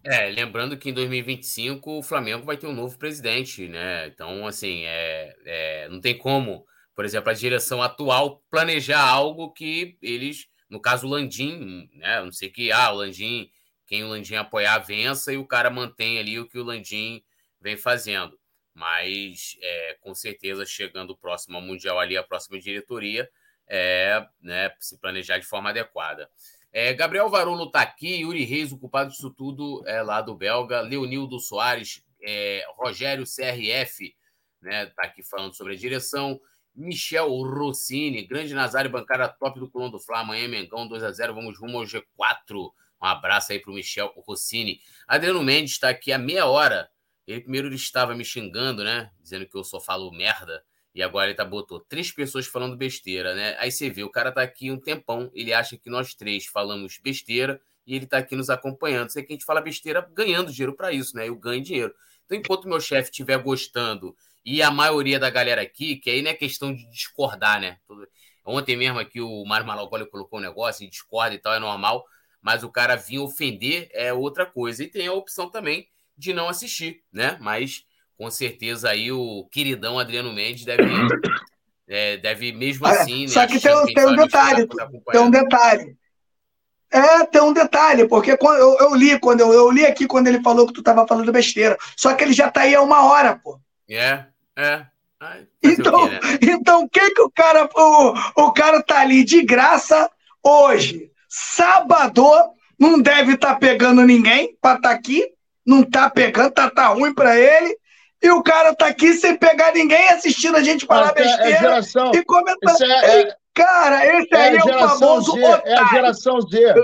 S1: É, lembrando que em 2025 o Flamengo vai ter um novo presidente, né? Então, assim, é, é, não tem como, por exemplo, a direção atual planejar algo que eles, no caso o Landim, né? Não sei que, ah, o Landim, quem o Landim apoiar vença e o cara mantém ali o que o Landim vem fazendo. Mas, é, com certeza, chegando o próximo Mundial ali, a próxima diretoria, é, né, se planejar de forma adequada. É, Gabriel Varolo está aqui, Yuri Reis, o culpado disso tudo é lá do Belga, Leonildo Soares, é, Rogério CRF, né, tá aqui falando sobre a direção, Michel Rossini, grande Nazário, bancada top do Colombo do Fla, amanhã Mengão 2 a 0 vamos rumo ao G4. Um abraço aí para o Michel Rossini. Adriano Mendes está aqui há meia hora. Ele primeiro ele estava me xingando, né? Dizendo que eu só falo merda. E agora ele tá botou três pessoas falando besteira, né? Aí você vê, o cara tá aqui um tempão, ele acha que nós três falamos besteira e ele tá aqui nos acompanhando. Sei que a gente fala besteira ganhando dinheiro para isso, né? Eu ganho dinheiro. Então, enquanto meu chefe estiver gostando e a maioria da galera aqui, que aí não é questão de discordar, né? Ontem mesmo aqui o Mário Malagoli colocou um negócio e discorda e tal, é normal, mas o cara vir ofender é outra coisa. E tem a opção também de não assistir, né? Mas com certeza aí o queridão Adriano Mendes deve, é, deve mesmo assim.
S3: É, só que tem, tem um detalhe, tem um detalhe. É, tem um detalhe, porque quando eu, eu li, quando eu, eu, li aqui quando ele falou que tu tava falando besteira. Só que ele já tá aí há uma hora, pô.
S1: É, é.
S3: Ai, então, o quê, né? então, que que o cara, o, o cara tá ali de graça hoje, sábado, não deve estar tá pegando ninguém para estar tá aqui, não tá pegando, tá, tá ruim para ele, e o cara tá aqui sem pegar ninguém assistindo a gente falar é, besteira é geração, e comentar. É, é, cara, esse é aí é, o famoso
S2: Z, É a geração Z.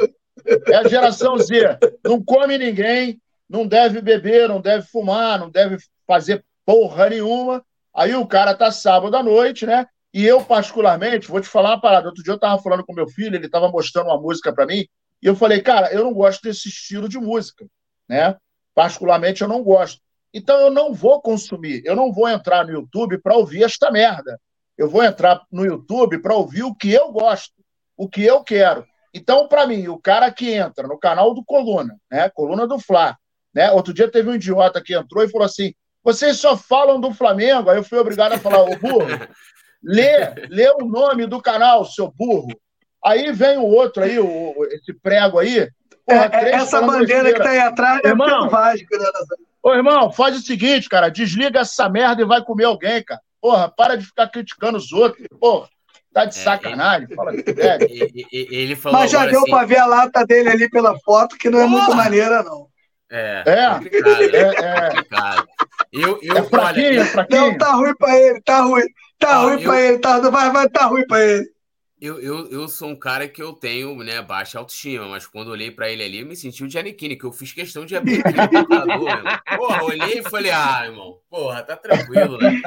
S2: É a geração Z. Não come ninguém, não deve beber, não deve fumar, não deve fazer porra nenhuma. Aí o cara tá sábado à noite, né? E eu, particularmente, vou te falar uma parada. Outro dia eu tava falando com meu filho, ele tava mostrando uma música para mim, e eu falei, cara, eu não gosto desse estilo de música, né? Particularmente eu não gosto. Então eu não vou consumir, eu não vou entrar no YouTube para ouvir esta merda. Eu vou entrar no YouTube para ouvir o que eu gosto, o que eu quero. Então, para mim, o cara que entra no canal do Coluna, né? Coluna do Fla, né? Outro dia teve um idiota que entrou e falou assim: vocês só falam do Flamengo. Aí eu fui obrigado a falar, ô burro, lê, lê o nome do canal, seu burro. Aí vem o outro aí, o, esse prego aí.
S3: Porra, é, essa bandeira que tá aí atrás é o Vasco, né?
S2: Ô, irmão, faz o seguinte, cara, desliga essa merda e vai comer alguém, cara. Porra, para de ficar criticando os outros. Porra, tá de é, sacanagem. Ele, fala
S1: ele, ele falou
S3: Mas já deu assim, pra ver a lata dele ali pela foto, que não é muito maneira, não.
S1: É, é, é, complicado, é, é. complicado. Eu, eu,
S2: é fraquinho, olha, é fraquinho.
S3: Não, tá ruim pra ele, tá ruim. Tá ah, ruim eu... pra ele, tá, vai, vai, tá ruim pra ele.
S1: Eu, eu, eu sou um cara que eu tenho né, baixa autoestima, mas quando olhei para ele ali, eu me senti o Giannichini, que eu fiz questão de abrir o computador. Porra, olhei e falei, ah, irmão, porra, tá tranquilo, né?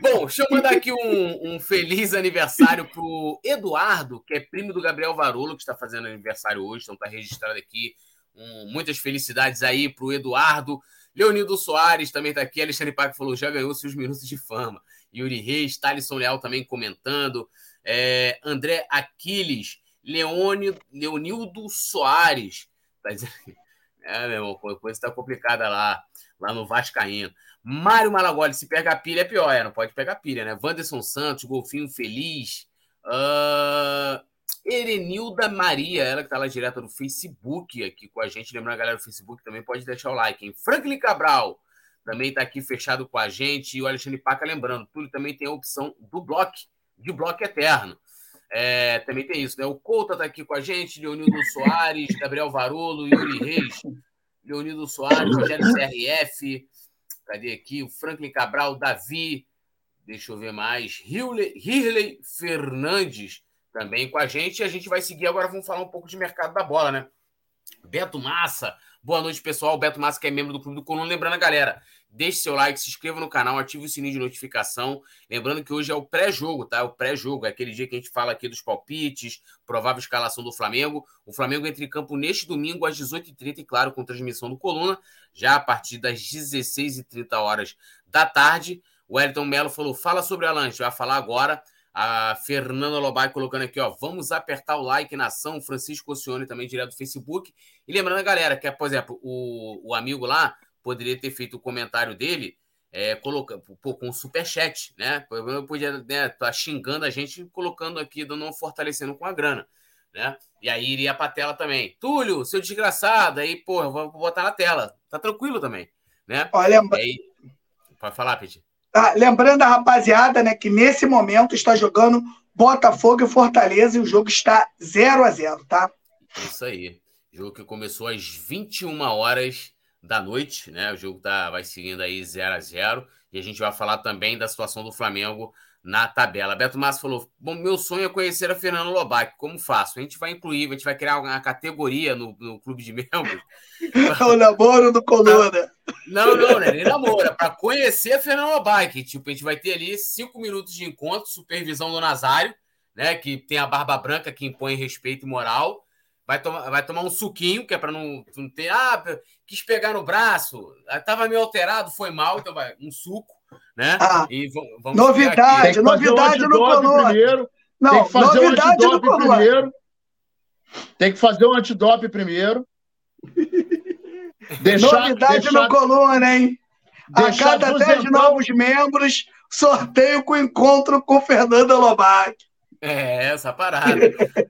S1: Bom, deixa eu mandar aqui um, um feliz aniversário pro Eduardo, que é primo do Gabriel Varolo, que está fazendo aniversário hoje, então tá registrado aqui. Um, muitas felicidades aí pro Eduardo. Leonildo Soares também tá aqui. Alexandre Paco falou, já ganhou seus minutos de fama. Yuri Reis, Thalisson Leal também comentando é, André Aquiles, Leone, Leonildo Soares. Tá dizendo... É, meu irmão, a coisa está complicada lá, lá no Vascaíno. Mário Malagoli, se pega a pilha é pior, é, não pode pegar pilha, né? Wanderson Santos, Golfinho Feliz. Uh... Erenilda Maria, ela que está lá direto no Facebook aqui com a gente. Lembrando, a galera do Facebook também pode deixar o like. Hein? Franklin Cabral também está aqui fechado com a gente. E o Alexandre Paca, lembrando, tudo também tem a opção do bloco, de bloco eterno. É, também tem isso, né? O Couta está aqui com a gente, Leonildo Soares, Gabriel Varolo, Yuri Reis, Leonildo Soares, Rogério CRF, cadê aqui? O Franklin Cabral, Davi, deixa eu ver mais, Hirley Fernandes também com a gente. E a gente vai seguir agora, vamos falar um pouco de mercado da bola, né? Beto Massa, boa noite, pessoal. Beto Massa, que é membro do Clube do Coluna. Lembrando a galera, deixe seu like, se inscreva no canal, ative o sininho de notificação. Lembrando que hoje é o pré-jogo, tá? É o pré-jogo, é aquele dia que a gente fala aqui dos palpites, provável escalação do Flamengo. O Flamengo entra em campo neste domingo às 18h30, e claro, com transmissão do Coluna, já a partir das 16h30 horas da tarde. O Elton Melo falou: fala sobre a lanche, vai falar agora. A Fernanda Lobai colocando aqui, ó, vamos apertar o like na ação. Francisco Ossione também direto do Facebook. E lembrando a galera que, por exemplo, o, o amigo lá poderia ter feito o comentário dele é, coloca, pô, com superchat, né? Eu podia né, tá xingando a gente, colocando aqui, dando fortalecendo com a grana, né? E aí iria pra tela também. Túlio, seu desgraçado, aí, pô, vou botar na tela. Tá tranquilo também, né?
S3: Olha,
S1: aí... pode falar, Peti.
S3: Ah, lembrando a rapaziada, né, que nesse momento está jogando Botafogo e Fortaleza e o jogo está 0 a 0 tá?
S1: Isso aí. Jogo que começou às 21 horas da noite, né? O jogo tá, vai seguindo aí 0 a 0 E a gente vai falar também da situação do Flamengo na tabela. Beto Massa falou: Bom, meu sonho é conhecer a Fernanda Lobac. Como faço? A gente vai incluir, a gente vai criar uma categoria no, no clube de membros.
S3: o namoro do Coluna.
S1: Não, não, né? Nem namoro. É para conhecer a Fernanda Lobac. Tipo, a gente vai ter ali cinco minutos de encontro, supervisão do Nazário, né? Que tem a barba branca que impõe respeito e moral. Vai tomar, vai tomar um suquinho, que é para não, não ter. Ah, quis pegar no braço, tava meio alterado, foi mal, então vai, um suco né?
S3: Ah, e vamos novidade, novidade no Coluna. Primeiro. Não, tem que fazer novidade um antidoping primeiro.
S2: Tem que fazer um antidope primeiro.
S3: Deixar, novidade deixar, no Coluna, hein? A cada 10 novos membros, sorteio com encontro com Fernanda Lobac.
S1: É, essa parada.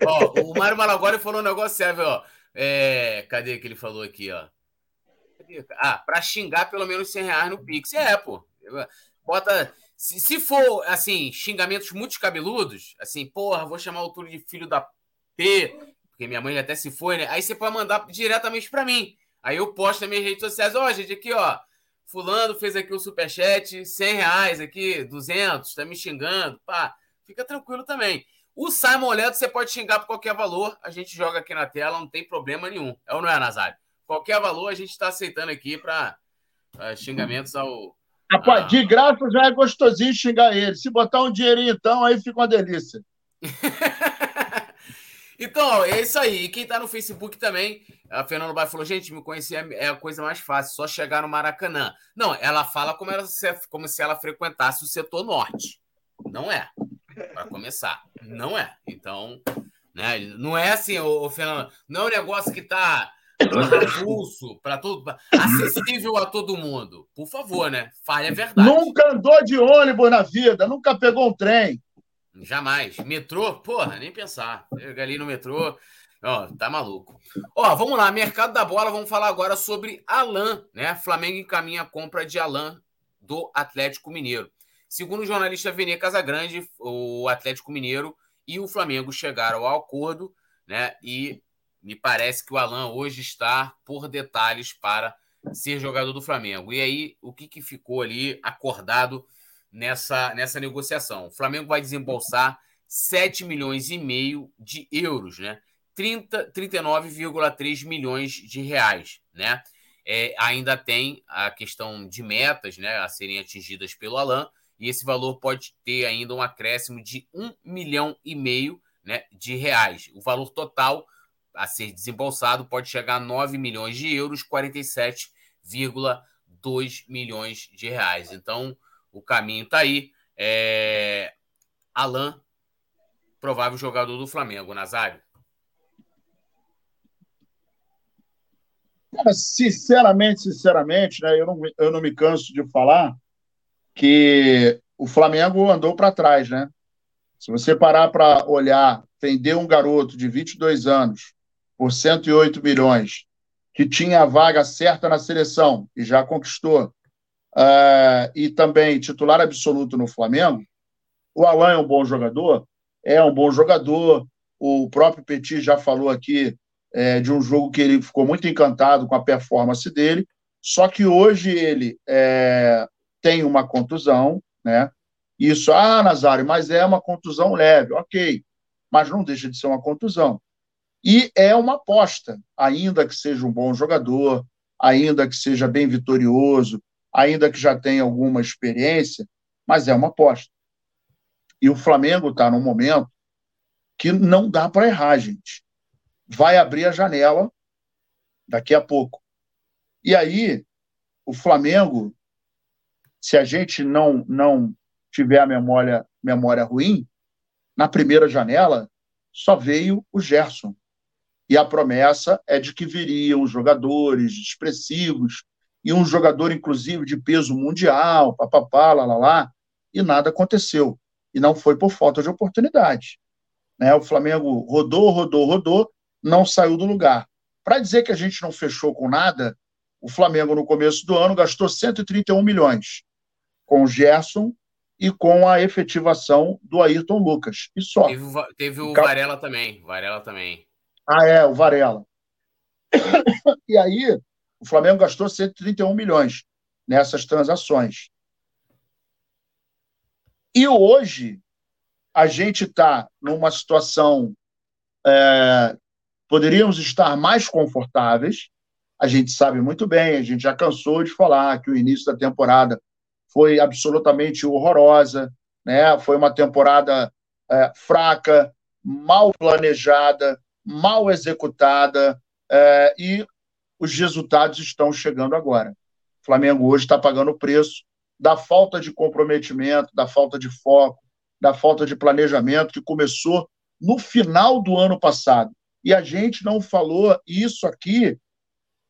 S1: ó, o Mário Malagori falou um negócio sério, ó. É, cadê que ele falou aqui, ó? Ah, para xingar pelo menos 100 reais no Pix. É, pô. Bota. Se, se for, assim, xingamentos muito cabeludos, assim, porra, vou chamar o Túlio de filho da P, porque minha mãe até se foi, né? Aí você pode mandar diretamente para mim. Aí eu posto nas minhas redes sociais, ó, oh, gente, aqui, ó, fulano fez aqui o superchat, 100 reais aqui, 200, tá me xingando, pá, fica tranquilo também. O Simon Leto você pode xingar por qualquer valor, a gente joga aqui na tela, não tem problema nenhum. É ou não é, Nazário? Qualquer valor a gente está aceitando aqui para xingamentos ao,
S2: De graça já é gostosinho xingar ele. Se botar um dinheirinho, então, aí fica uma delícia.
S1: então, é isso aí. E quem tá no Facebook também, a Fernanda Bai falou: gente, me conhecer é, é a coisa mais fácil, só chegar no Maracanã. Não, ela fala como, ela, como se ela frequentasse o setor norte. Não é. Para começar. Não é. Então, né, não é assim, o Fernando. Não é um negócio que tá pulso para todo, acessível a todo mundo. Por favor, né? Fale a verdade.
S2: Nunca andou de ônibus na vida, nunca pegou um trem.
S1: Jamais. Metrô, porra, nem pensar. Chega ali no metrô, ó, tá maluco. Ó, vamos lá, mercado da bola, vamos falar agora sobre Alan, né? Flamengo encaminha a compra de Alan do Atlético Mineiro. Segundo o jornalista Vene Casagrande, o Atlético Mineiro e o Flamengo chegaram ao acordo, né? E me parece que o Alan hoje está por detalhes para ser jogador do Flamengo. E aí, o que, que ficou ali acordado nessa, nessa negociação? O Flamengo vai desembolsar 7 milhões e meio de euros, né? 39,3 milhões de reais, né? É, ainda tem a questão de metas, né, a serem atingidas pelo Alan, e esse valor pode ter ainda um acréscimo de 1 milhão e meio né, de reais. O valor total a ser desembolsado pode chegar a 9 milhões de euros, 47,2 milhões de reais. Então, o caminho está aí. É... Alain, provável jogador do Flamengo, Nazário.
S2: Cara, sinceramente, sinceramente, né, eu, não, eu não me canso de falar que o Flamengo andou para trás, né? Se você parar para olhar, vender um garoto de 22 anos por 108 milhões, que tinha a vaga certa na seleção e já conquistou, uh, e também titular absoluto no Flamengo, o Alain é um bom jogador? É um bom jogador. O próprio Petit já falou aqui é, de um jogo que ele ficou muito encantado com a performance dele, só que hoje ele é, tem uma contusão, né? Isso, ah, Nazário, mas é uma contusão leve, ok, mas não deixa de ser uma contusão. E é uma aposta, ainda que seja um bom jogador, ainda que seja bem vitorioso, ainda que já tenha alguma experiência, mas é uma aposta. E o Flamengo está num momento que não dá para errar, gente. Vai abrir a janela daqui a pouco. E aí, o Flamengo, se a gente não não tiver a memória memória ruim, na primeira janela só veio o Gerson. E a promessa é de que viriam jogadores expressivos e um jogador, inclusive, de peso mundial, papapá, lá, lá, lá, e nada aconteceu. E não foi por falta de oportunidade. Né? O Flamengo rodou, rodou, rodou, não saiu do lugar. Para dizer que a gente não fechou com nada, o Flamengo, no começo do ano, gastou 131 milhões com o Gerson e com a efetivação do Ayrton Lucas. E só.
S1: Teve, teve o Varela também. Varela também.
S2: Ah, é, o Varela. e aí, o Flamengo gastou 131 milhões nessas transações. E hoje, a gente está numa situação. É, poderíamos estar mais confortáveis. A gente sabe muito bem, a gente já cansou de falar que o início da temporada foi absolutamente horrorosa, né? Foi uma temporada é, fraca, mal planejada, mal executada é, e os resultados estão chegando agora. O Flamengo hoje está pagando o preço da falta de comprometimento, da falta de foco, da falta de planejamento que começou no final do ano passado. E a gente não falou isso aqui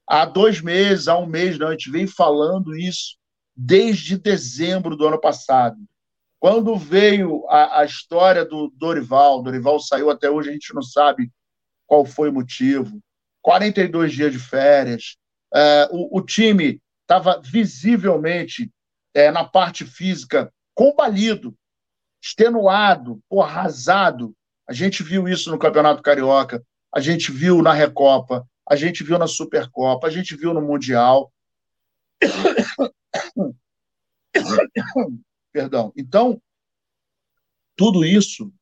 S2: há dois meses, há um mês, não. A gente vem falando isso desde dezembro do ano passado. Quando veio a, a história do Dorival, Dorival saiu até hoje, a gente não sabe qual foi o motivo. 42 dias de férias. É, o, o, time estava visivelmente é, na parte física combalido, extenuado, arrasado. A gente viu isso no Campeonato Carioca, a gente viu na Recopa, a gente viu na Supercopa, a gente viu no Mundial. Perdão. Então, tudo isso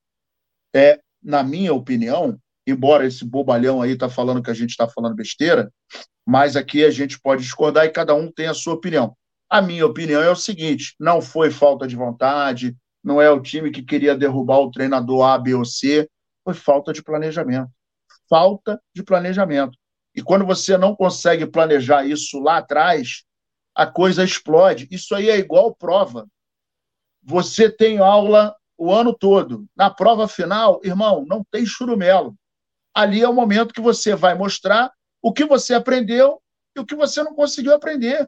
S2: é, na minha opinião, embora esse bobalhão aí tá falando que a gente está falando besteira, mas aqui a gente pode discordar e cada um tem a sua opinião. A minha opinião é o seguinte: não foi falta de vontade, não é o time que queria derrubar o treinador A, B ou C, foi falta de planejamento. Falta de planejamento. E quando você não consegue planejar isso lá atrás, a coisa explode. Isso aí é igual prova. Você tem aula o ano todo. Na prova final, irmão, não tem churumelo ali é o momento que você vai mostrar o que você aprendeu e o que você não conseguiu aprender.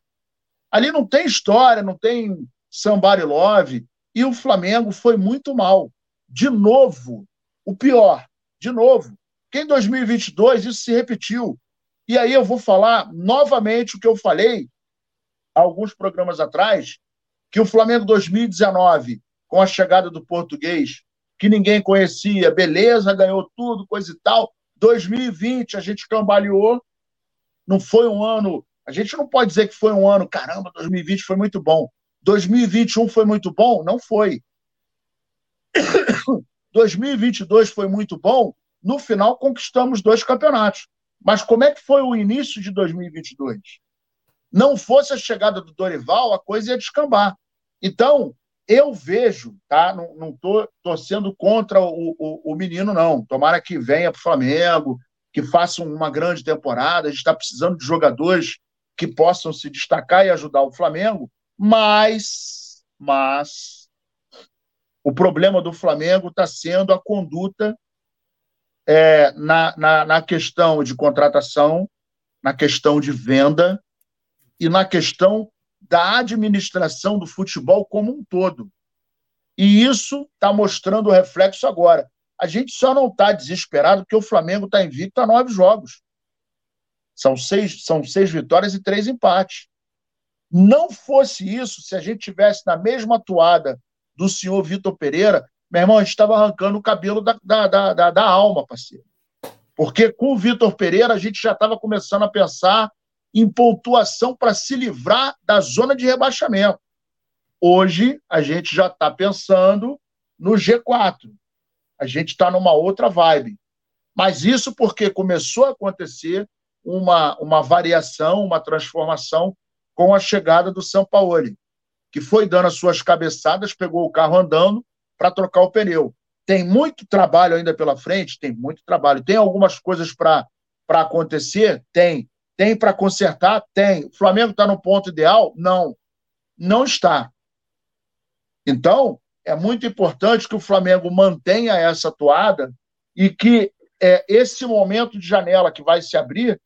S2: Ali não tem história, não tem somebody love. E o Flamengo foi muito mal. De novo, o pior, de novo. Que em 2022 isso se repetiu. E aí eu vou falar novamente o que eu falei alguns programas atrás, que o Flamengo 2019, com a chegada do português, que ninguém conhecia, beleza, ganhou tudo, coisa e tal, 2020 a gente cambaleou, não foi um ano. A gente não pode dizer que foi um ano, caramba, 2020 foi muito bom. 2021 foi muito bom? Não foi. 2022 foi muito bom. No final, conquistamos dois campeonatos. Mas como é que foi o início de 2022? Não fosse a chegada do Dorival, a coisa ia descambar. Então, eu vejo, tá? Não estou torcendo contra o, o, o, menino, não. Tomara que venha para o Flamengo, que faça uma grande temporada. A gente está precisando de jogadores que possam se destacar e ajudar o Flamengo, mas, mas o problema do Flamengo está sendo a conduta é, na, na, na questão de contratação, na questão de venda e na questão da administração do futebol como um todo. E isso está mostrando o reflexo agora. A gente só não está desesperado porque o Flamengo está invicto a nove jogos. São seis, são seis vitórias e três empates. Não fosse isso, se a gente tivesse na mesma toada do senhor Vitor Pereira, meu irmão, a gente estava arrancando o cabelo da, da, da, da alma, parceiro. Porque com o Vitor Pereira a gente já estava começando a pensar em pontuação para se livrar da zona de rebaixamento. Hoje a gente já está pensando no G4. A gente está numa outra vibe. Mas isso porque começou a acontecer uma, uma variação, uma transformação com a chegada do São Paulo, que foi dando as suas cabeçadas, pegou o carro andando para trocar o pneu. Tem muito trabalho ainda pela frente? Tem muito trabalho. Tem algumas coisas para acontecer? Tem. Tem para consertar? Tem. O Flamengo está no ponto ideal? Não. Não está. Então, é muito importante que o Flamengo mantenha essa toada e que é, esse momento de janela que vai se abrir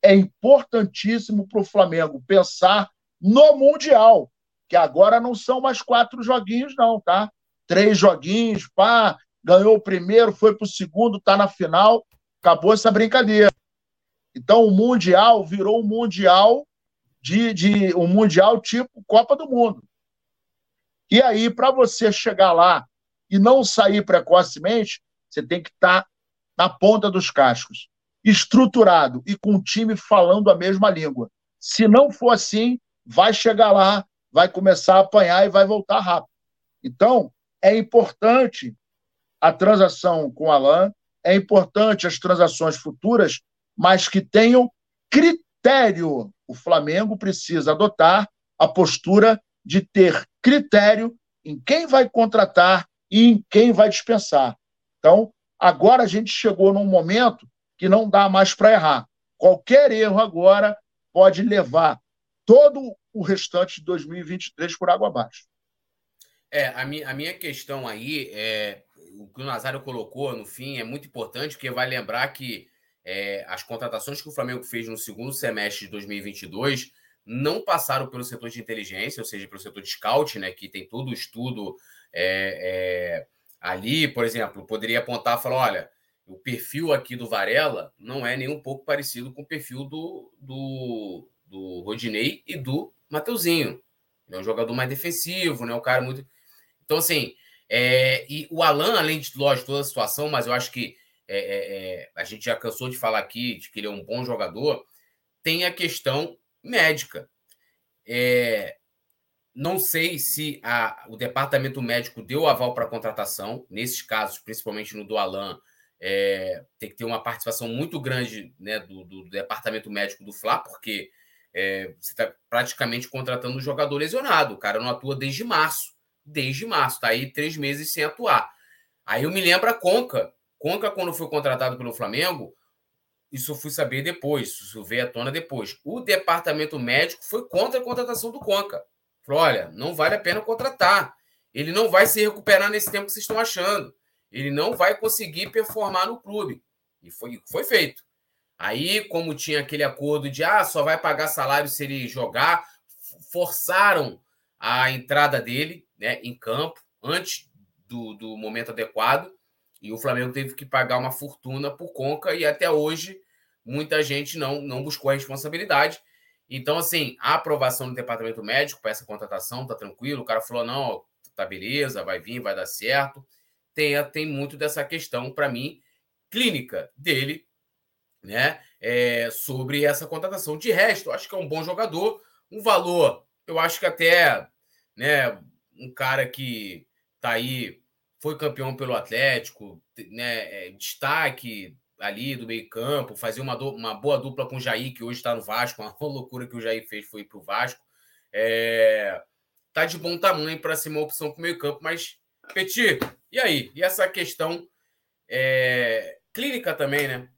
S2: é importantíssimo para o Flamengo pensar no Mundial, que agora não são mais quatro joguinhos, não, tá? Três joguinhos, pá, ganhou o primeiro, foi para o segundo, está na final, acabou essa brincadeira. Então o Mundial virou um Mundial de, de um Mundial tipo Copa do Mundo. E aí, para você chegar lá e não sair precocemente, você tem que estar tá na ponta dos cascos estruturado e com o time falando a mesma língua. Se não for assim, vai chegar lá, vai começar a apanhar e vai voltar rápido. Então, é importante a transação com o Alain, é importante as transações futuras, mas que tenham critério. O Flamengo precisa adotar a postura de ter critério em quem vai contratar e em quem vai dispensar. Então, agora a gente chegou num momento que não dá mais para errar. Qualquer erro agora pode levar todo o restante de 2023 por água abaixo.
S1: É, a minha, a minha questão aí é o que o Nazário colocou no fim é muito importante, porque vai lembrar que é, as contratações que o Flamengo fez no segundo semestre de 2022 não passaram pelo setor de inteligência, ou seja, pelo setor de scout, né, que tem todo o estudo é, é, ali, por exemplo, poderia apontar e falar, olha, o perfil aqui do Varela não é nem um pouco parecido com o perfil do, do, do Rodinei e do Mateuzinho. É um jogador mais defensivo, né? Um cara muito. Então, assim, é, e o Alan, além de, lógico, toda a situação, mas eu acho que é, é, é, a gente já cansou de falar aqui de que ele é um bom jogador, tem a questão médica. É, não sei se a, o departamento médico deu aval para contratação, nesses casos, principalmente no do Alan, é, tem que ter uma participação muito grande né, do, do, departamento médico do Fla, porque é, você está praticamente contratando um jogador lesionado. O cara não atua desde março. Desde março, está aí três meses sem atuar. Aí eu me lembro a Conca. Conca, quando foi contratado pelo Flamengo, isso eu fui saber depois, isso veio à tona depois. O departamento médico foi contra a contratação do Conca. Falou: olha, não vale a pena contratar. Ele não vai se recuperar nesse tempo que vocês estão achando ele não vai conseguir performar no clube. E foi, foi feito. Aí, como tinha aquele acordo de ah, só vai pagar salário se ele jogar, forçaram a entrada dele né, em campo antes do, do momento adequado. E o Flamengo teve que pagar uma fortuna por conca, e até hoje muita gente não, não buscou a responsabilidade. Então, assim, a aprovação do departamento médico para essa contratação tá tranquilo. O cara falou: não, tá beleza, vai vir, vai dar certo tem, tem muito dessa questão, para mim, clínica dele, né? É, sobre essa contratação. De resto, acho que é um bom jogador, um valor, eu acho que até né, um cara que tá aí, foi campeão pelo Atlético, né, é, destaque ali do meio-campo, fazia uma, do, uma boa dupla com o Jair, que hoje está no Vasco, uma loucura que o Jair fez foi para o Vasco. É, tá de bom tamanho para ser uma opção para o meio-campo, mas Petit, e aí? E essa questão é, clínica também, né?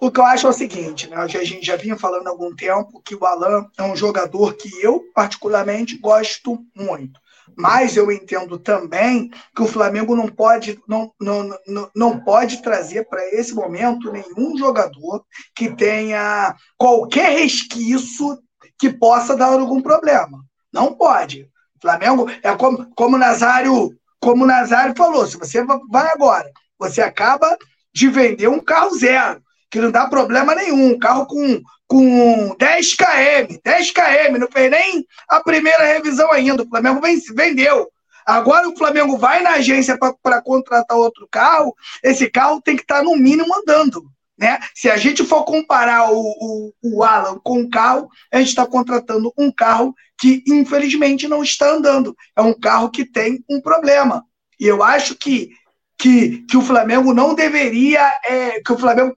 S3: O que eu acho é o seguinte, né? A gente já vinha falando há algum tempo que o Alan é um jogador que eu, particularmente, gosto muito. Mas eu entendo também que o Flamengo não pode, não, não, não, não pode trazer para esse momento nenhum jogador que tenha qualquer resquício que possa dar algum problema. Não pode. Flamengo é como, como o Nazário, como o Nazário falou, se você vai agora, você acaba de vender um carro zero, que não dá problema nenhum, um carro com, com 10 km, 10 km, não fez nem a primeira revisão ainda, o Flamengo vendeu. Agora o Flamengo vai na agência para contratar outro carro, esse carro tem que estar tá no mínimo andando. Né? Se a gente for comparar o, o, o Alan com o carro, a gente está contratando um carro que infelizmente não está andando. É um carro que tem um problema. E eu acho que, que, que o Flamengo não deveria, é, que o Flamengo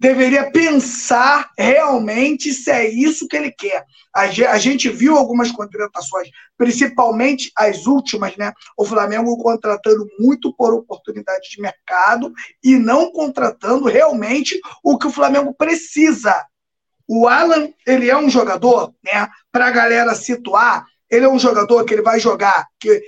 S3: deveria pensar realmente se é isso que ele quer. A gente viu algumas contratações, principalmente as últimas, né? O Flamengo contratando muito por oportunidade de mercado e não contratando realmente o que o Flamengo precisa. O Alan, ele é um jogador, né? Para a galera situar, ele é um jogador que ele vai jogar, que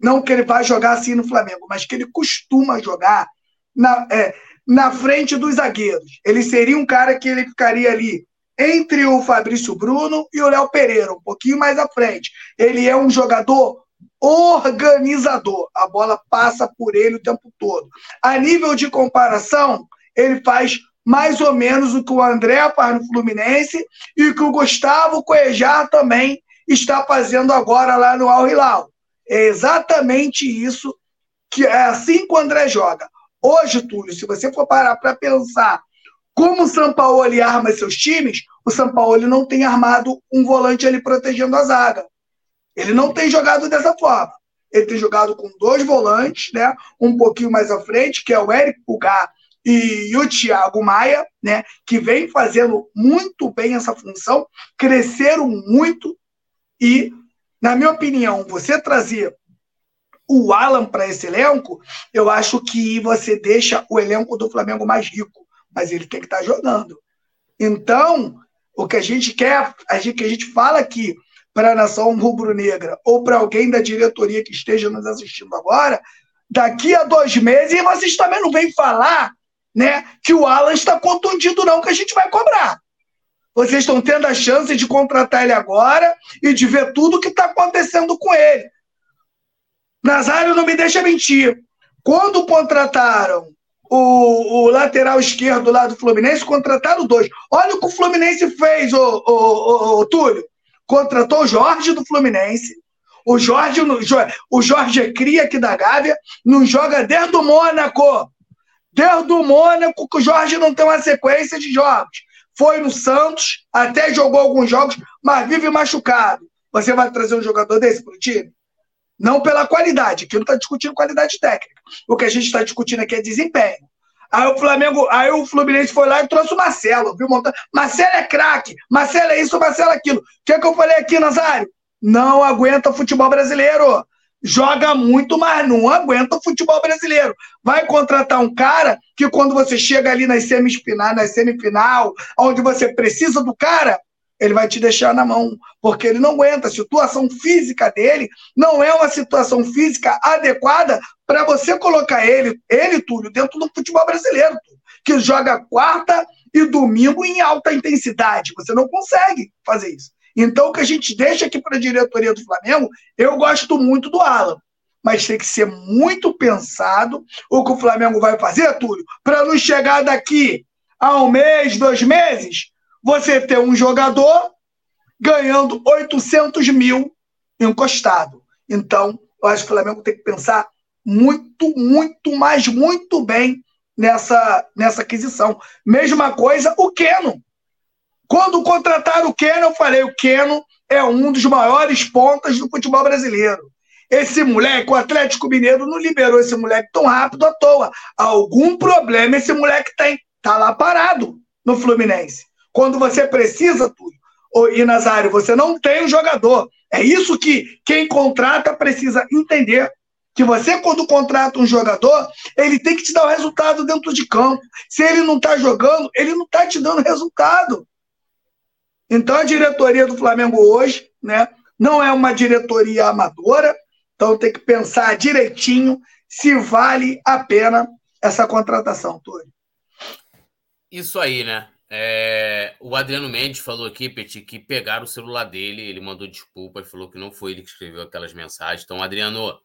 S3: não que ele vai jogar assim no Flamengo, mas que ele costuma jogar na, é, na frente dos zagueiros. Ele seria um cara que ele ficaria ali entre o Fabrício Bruno e o Léo Pereira, um pouquinho mais à frente. Ele é um jogador organizador. A bola passa por ele o tempo todo. A nível de comparação, ele faz mais ou menos o que o André faz no Fluminense e o que o Gustavo Coejar também está fazendo agora lá no Al Hilal. É exatamente isso que é assim que o André joga. Hoje, Túlio, se você for parar para pensar como o São Paulo arma seus times, o São Paulo não tem armado um volante ali protegendo a zaga. Ele não tem jogado dessa forma. Ele tem jogado com dois volantes, né? Um pouquinho mais à frente, que é o Eric Pulgar e o Thiago Maia, né? Que vem fazendo muito bem essa função, cresceram muito e, na minha opinião, você trazer o Alan para esse elenco, eu acho que você deixa o elenco do Flamengo mais rico, mas ele tem que estar tá jogando. Então, o que a gente quer, a gente, que a gente fala aqui para a nação rubro-negra ou para alguém da diretoria que esteja nos assistindo agora, daqui a dois meses, e vocês também não vêm falar né, que o Alan está contundido, não, que a gente vai cobrar. Vocês estão tendo a chance de contratar ele agora e de ver tudo o que está acontecendo com ele. Nazário não me deixa mentir. Quando contrataram o, o, lateral esquerdo lá do Fluminense, contrataram dois. Olha o que o Fluminense fez, o, o, o Túlio. Contratou o Jorge do Fluminense. O Jorge, o Jorge é cria aqui da Gávea, não joga desde o Mônaco. Desde o Mônaco, que o Jorge não tem uma sequência de jogos. Foi no Santos, até jogou alguns jogos, mas vive machucado. Você vai trazer um jogador desse para o time? Não pela qualidade, que não está discutindo qualidade técnica. O que a gente está discutindo aqui é desempenho. Aí o Flamengo, aí o Fluminense foi lá e trouxe o Marcelo, viu? Marcelo é craque, Marcelo é isso, Marcelo é aquilo. O que, é que eu falei aqui, Nazário? Não aguenta o futebol brasileiro. Joga muito, mas não aguenta o futebol brasileiro. Vai contratar um cara que quando você chega ali nas semifinais, na semifinal, onde você precisa do cara, ele vai te deixar na mão, porque ele não aguenta. A situação física dele não é uma situação física adequada para você colocar ele, ele, Túlio, dentro do futebol brasileiro, que joga quarta e domingo em alta intensidade. Você não consegue fazer isso. Então, o que a gente deixa aqui para a diretoria do Flamengo, eu gosto muito do Alan, mas tem que ser muito pensado o que o Flamengo vai fazer, Túlio, para não chegar daqui a um mês, dois meses, você ter um jogador ganhando 800 mil encostado. Então, eu acho que o Flamengo tem que pensar muito, muito, mas muito bem nessa, nessa aquisição. Mesma coisa o Keno. Quando contrataram o Keno, eu falei, o Keno é um dos maiores pontas do futebol brasileiro. Esse moleque, o Atlético Mineiro não liberou esse moleque tão rápido à toa. Algum problema esse moleque tem. Tá lá parado no Fluminense. Quando você precisa, tudo. E Nazário, você não tem um jogador. É isso que quem contrata precisa entender. Que você, quando contrata um jogador, ele tem que te dar o resultado dentro de campo. Se ele não está jogando, ele não está te dando resultado. Então, a diretoria do Flamengo hoje né, não é uma diretoria amadora, então tem que pensar direitinho se vale a pena essa contratação, Túlio.
S1: Isso aí, né? É, o Adriano Mendes falou aqui, Petit, que pegaram o celular dele, ele mandou desculpa e falou que não foi ele que escreveu aquelas mensagens. Então, Adriano,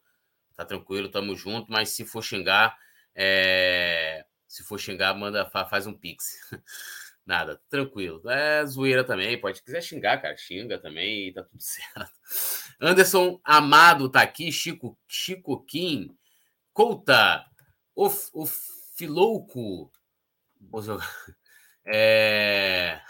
S1: tá tranquilo, tamo junto, mas se for xingar, é, se for xingar, manda, faz um pix. Nada, tranquilo. É zoeira também, pode quiser xingar, cara, xinga também e tá tudo certo. Anderson Amado tá aqui, Chico, Chico Kim, Couta, o, o Filouco, vou jogar. É...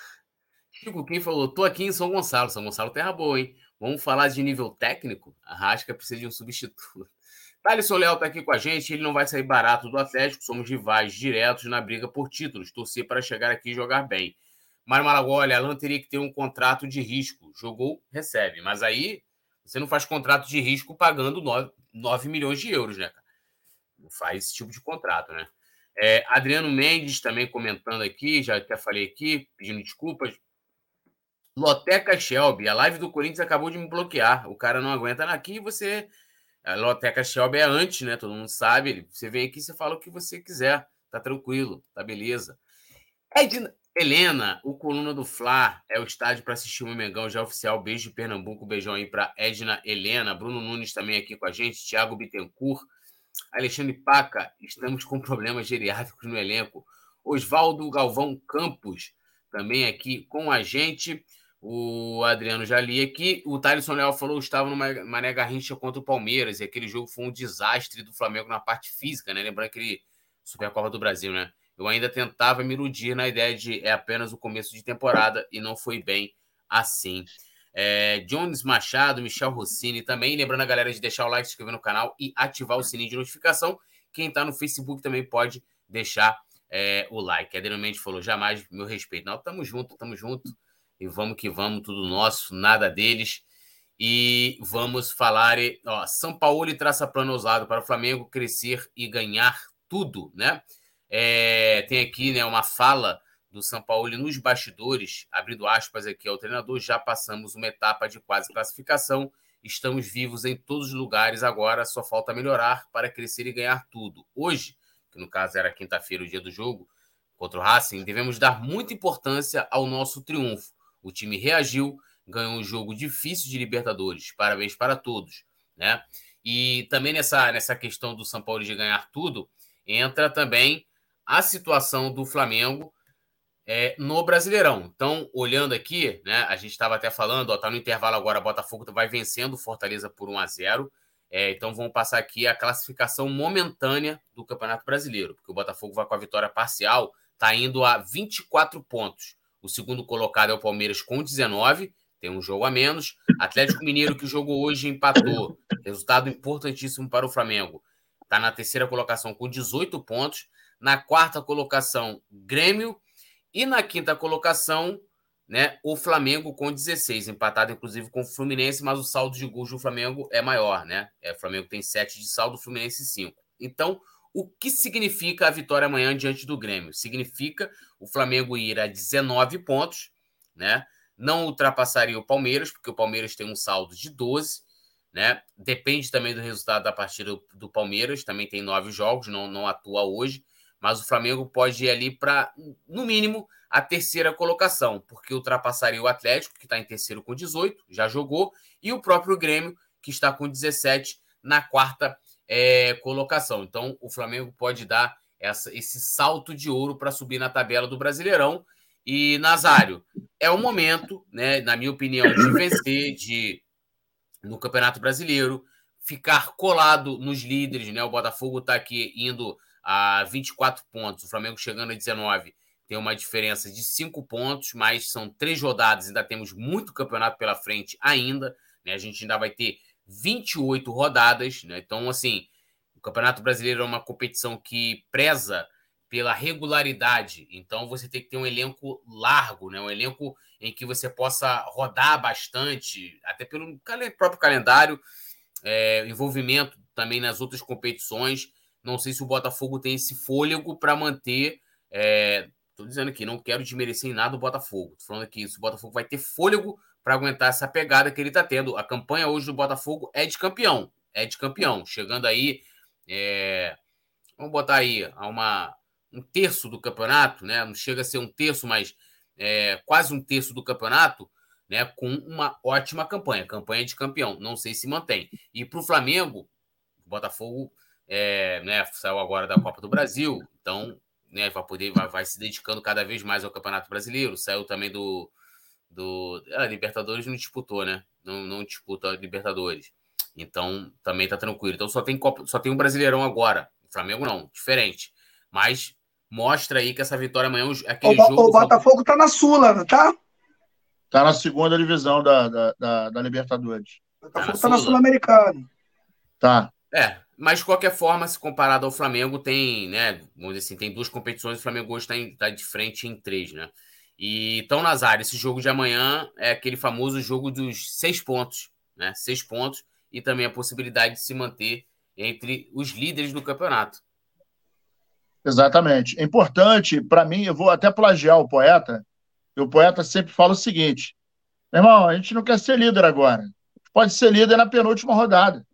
S1: Chico Kim falou: tô aqui em São Gonçalo. São Gonçalo terra boa, hein? Vamos falar de nível técnico? A Rasca precisa de um substituto. Thaleson Leal está aqui com a gente. Ele não vai sair barato do Atlético. Somos rivais diretos na briga por títulos. Torcer para chegar aqui e jogar bem. Mário Malagoli, Alan teria que ter um contrato de risco. Jogou, recebe. Mas aí você não faz contrato de risco pagando 9, 9 milhões de euros, né? Não faz esse tipo de contrato, né? É, Adriano Mendes também comentando aqui, já até falei aqui, pedindo desculpas. Loteca Shelby, a live do Corinthians acabou de me bloquear. O cara não aguenta aqui você. A Loteca Shelby é antes, né? Todo mundo sabe. Você vem aqui você fala o que você quiser. Tá tranquilo, tá beleza. Edna Helena, o coluna do Fla é o estádio para assistir o Mengão já oficial. Beijo de Pernambuco, beijão aí para Edna Helena. Bruno Nunes também aqui com a gente. Thiago Bittencourt. Alexandre Paca, estamos com problemas geriátricos no elenco. Oswaldo Galvão Campos, também aqui com a gente. O Adriano já li aqui. O Thaleson Leal falou que estava numa Mané Garrincha contra o Palmeiras. E aquele jogo foi um desastre do Flamengo na parte física, né? Lembrando aquele Supercopa do Brasil, né? Eu ainda tentava me iludir na ideia de é apenas o começo de temporada e não foi bem assim. É, Jones Machado, Michel Rossini também. Lembrando a galera de deixar o like, se inscrever no canal e ativar o sininho de notificação. Quem está no Facebook também pode deixar é, o like. Adriano Mendes falou: jamais meu respeito. Não, tamo junto, tamo junto. E vamos que vamos, tudo nosso, nada deles. E vamos falar. Ó, São Paulo traça plano ousado para o Flamengo crescer e ganhar tudo, né? É, tem aqui né, uma fala do São Paulo nos bastidores, abrindo aspas aqui ao treinador, já passamos uma etapa de quase classificação, estamos vivos em todos os lugares agora, só falta melhorar para crescer e ganhar tudo. Hoje, que no caso era quinta-feira, o dia do jogo, contra o Racing, devemos dar muita importância ao nosso triunfo. O time reagiu, ganhou um jogo difícil de Libertadores. Parabéns para todos, né? E também nessa, nessa questão do São Paulo de ganhar tudo, entra também a situação do Flamengo é, no Brasileirão. Então, olhando aqui, né, a gente estava até falando, está no intervalo agora, Botafogo vai vencendo Fortaleza por 1 a 0 é, então vamos passar aqui a classificação momentânea do Campeonato Brasileiro, porque o Botafogo vai com a vitória parcial, está indo a 24 pontos. O segundo colocado é o Palmeiras com 19, tem um jogo a menos. Atlético Mineiro, que jogou hoje, empatou. Resultado importantíssimo para o Flamengo. Está na terceira colocação com 18 pontos. Na quarta colocação, Grêmio e na quinta colocação, né, o Flamengo com 16, empatado inclusive com o Fluminense, mas o saldo de gols do Flamengo é maior, né? É, o Flamengo tem 7 de saldo, o Fluminense 5. Então, o que significa a vitória amanhã diante do Grêmio? Significa o Flamengo ir a 19 pontos, né? Não ultrapassaria o Palmeiras, porque o Palmeiras tem um saldo de 12, né? Depende também do resultado da partida do Palmeiras, também tem nove jogos, não, não atua hoje mas o Flamengo pode ir ali para, no mínimo, a terceira colocação, porque ultrapassaria o Atlético, que está em terceiro com 18, já jogou, e o próprio Grêmio, que está com 17 na quarta é, colocação. Então, o Flamengo pode dar essa, esse salto de ouro para subir na tabela do Brasileirão. E, Nazário, é o momento, né, na minha opinião, de vencer de, no Campeonato Brasileiro, ficar colado nos líderes. Né? O Botafogo está aqui indo a 24 pontos, o Flamengo chegando a 19 tem uma diferença de 5 pontos, mas são três rodadas, ainda temos muito campeonato pela frente ainda, né? A gente ainda vai ter 28 rodadas, né? Então, assim, o Campeonato Brasileiro é uma competição que preza pela regularidade. Então, você tem que ter um elenco largo, né? Um elenco em que você possa rodar bastante, até pelo próprio calendário, é, envolvimento também nas outras competições. Não sei se o Botafogo tem esse fôlego para manter. É, dizendo aqui, não quero desmerecer em nada o Botafogo. Estou falando aqui, se o Botafogo vai ter fôlego para aguentar essa pegada que ele está tendo. A campanha hoje do Botafogo é de campeão. É de campeão. Chegando aí. É, vamos botar aí a uma, um terço do campeonato, né? Não chega a ser um terço, mas é, quase um terço do campeonato né, com uma ótima campanha, campanha de campeão. Não sei se mantém. E para o Flamengo, o Botafogo é, né, saiu agora da Copa do Brasil, então né, vai poder vai, vai, se dedicando cada vez mais ao Campeonato Brasileiro. Saiu também do, do a Libertadores não disputou, né? Não, não disputa Libertadores. Então também tá tranquilo. Então só tem Copa, só tem um Brasileirão agora. O Flamengo não, diferente. Mas mostra aí que essa vitória amanhã é aquele
S3: o,
S1: jogo.
S3: O Botafogo tá na Sula, tá?
S2: Tá na segunda divisão da, da, da, da Libertadores.
S3: O Botafogo tá na, tá Sul-Americana.
S2: Tá.
S1: É, mas de qualquer forma, se comparado ao Flamengo, tem, né? Vamos dizer assim, tem duas competições, o Flamengo hoje está tá de frente em três, né? E então, Nazário, esse jogo de amanhã é aquele famoso jogo dos seis pontos, né? Seis pontos e também a possibilidade de se manter entre os líderes do campeonato.
S2: Exatamente. É importante, para mim, eu vou até plagiar o poeta, e o poeta sempre fala o seguinte: meu irmão, a gente não quer ser líder agora. Pode ser líder na penúltima rodada.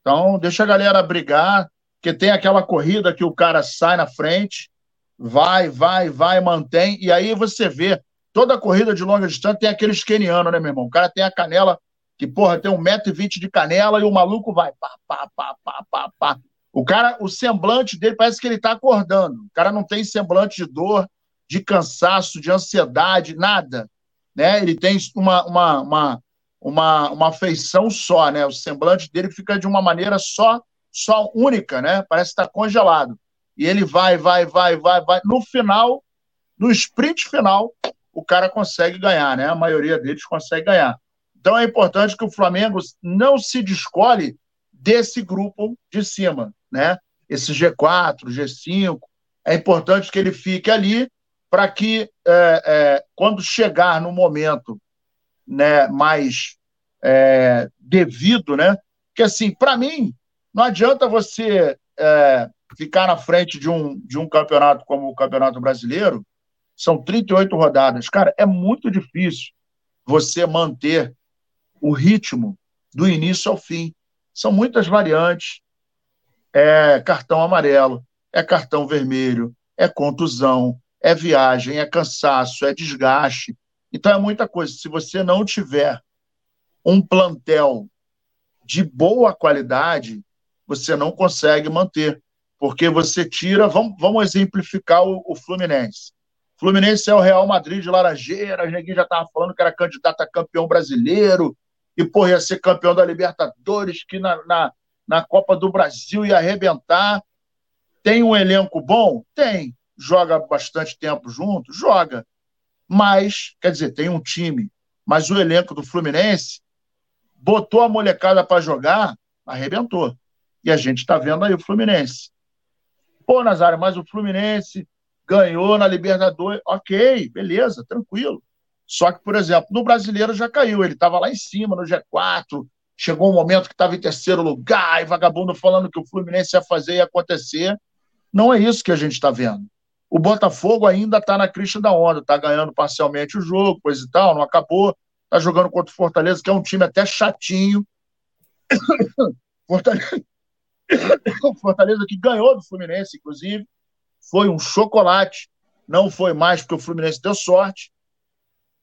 S2: Então, deixa a galera brigar, porque tem aquela corrida que o cara sai na frente, vai, vai, vai, mantém, e aí você vê, toda corrida de longa distância tem aquele esqueniano, né, meu irmão? O cara tem a canela, que, porra, tem 1,20m de canela e o maluco vai pá, pá, pá, pá, pá, pá. O cara, o semblante dele parece que ele tá acordando. O cara não tem semblante de dor, de cansaço, de ansiedade, nada. Né? Ele tem uma, uma, uma, uma, uma feição só, né? O semblante dele fica de uma maneira só, só única, né? Parece estar congelado. E ele vai, vai, vai, vai, vai. No final, no sprint final, o cara consegue ganhar, né? A maioria deles consegue ganhar. Então é importante que o Flamengo não se descole desse grupo de cima, né? Esse G4, G5. É importante que ele fique ali para que, é, é, quando chegar no momento né, mais é, devido, né? Que assim, para mim, não adianta você é, ficar na frente de um, de um campeonato como o Campeonato Brasileiro, são 38 rodadas. Cara, é muito difícil você manter o ritmo do início ao fim. São muitas variantes. É cartão amarelo, é cartão vermelho, é contusão, é viagem, é cansaço, é desgaste. Então é muita coisa. Se você não tiver um plantel de boa qualidade, você não consegue manter, porque você tira. Vamos, vamos exemplificar o, o Fluminense. Fluminense é o Real Madrid de Laranjeiras, ninguém já estava falando que era candidato a campeão brasileiro, e pô, ia ser campeão da Libertadores, que na, na, na Copa do Brasil ia arrebentar. Tem um elenco bom? Tem joga bastante tempo junto? Joga. Mas, quer dizer, tem um time. Mas o elenco do Fluminense botou a molecada para jogar, arrebentou. E a gente está vendo aí o Fluminense. Pô, Nazário, mas o Fluminense ganhou na Libertadores. Ok, beleza, tranquilo. Só que, por exemplo, no brasileiro já caiu. Ele estava lá em cima, no G4. Chegou um momento que estava em terceiro lugar, e vagabundo falando que o Fluminense ia fazer e acontecer. Não é isso que a gente está vendo. O Botafogo ainda está na crista da onda, está ganhando parcialmente o jogo, coisa e tal, não acabou. Está jogando contra o Fortaleza, que é um time até chatinho. Fortaleza, Fortaleza que ganhou do Fluminense, inclusive. Foi um chocolate. Não foi mais porque o Fluminense deu sorte.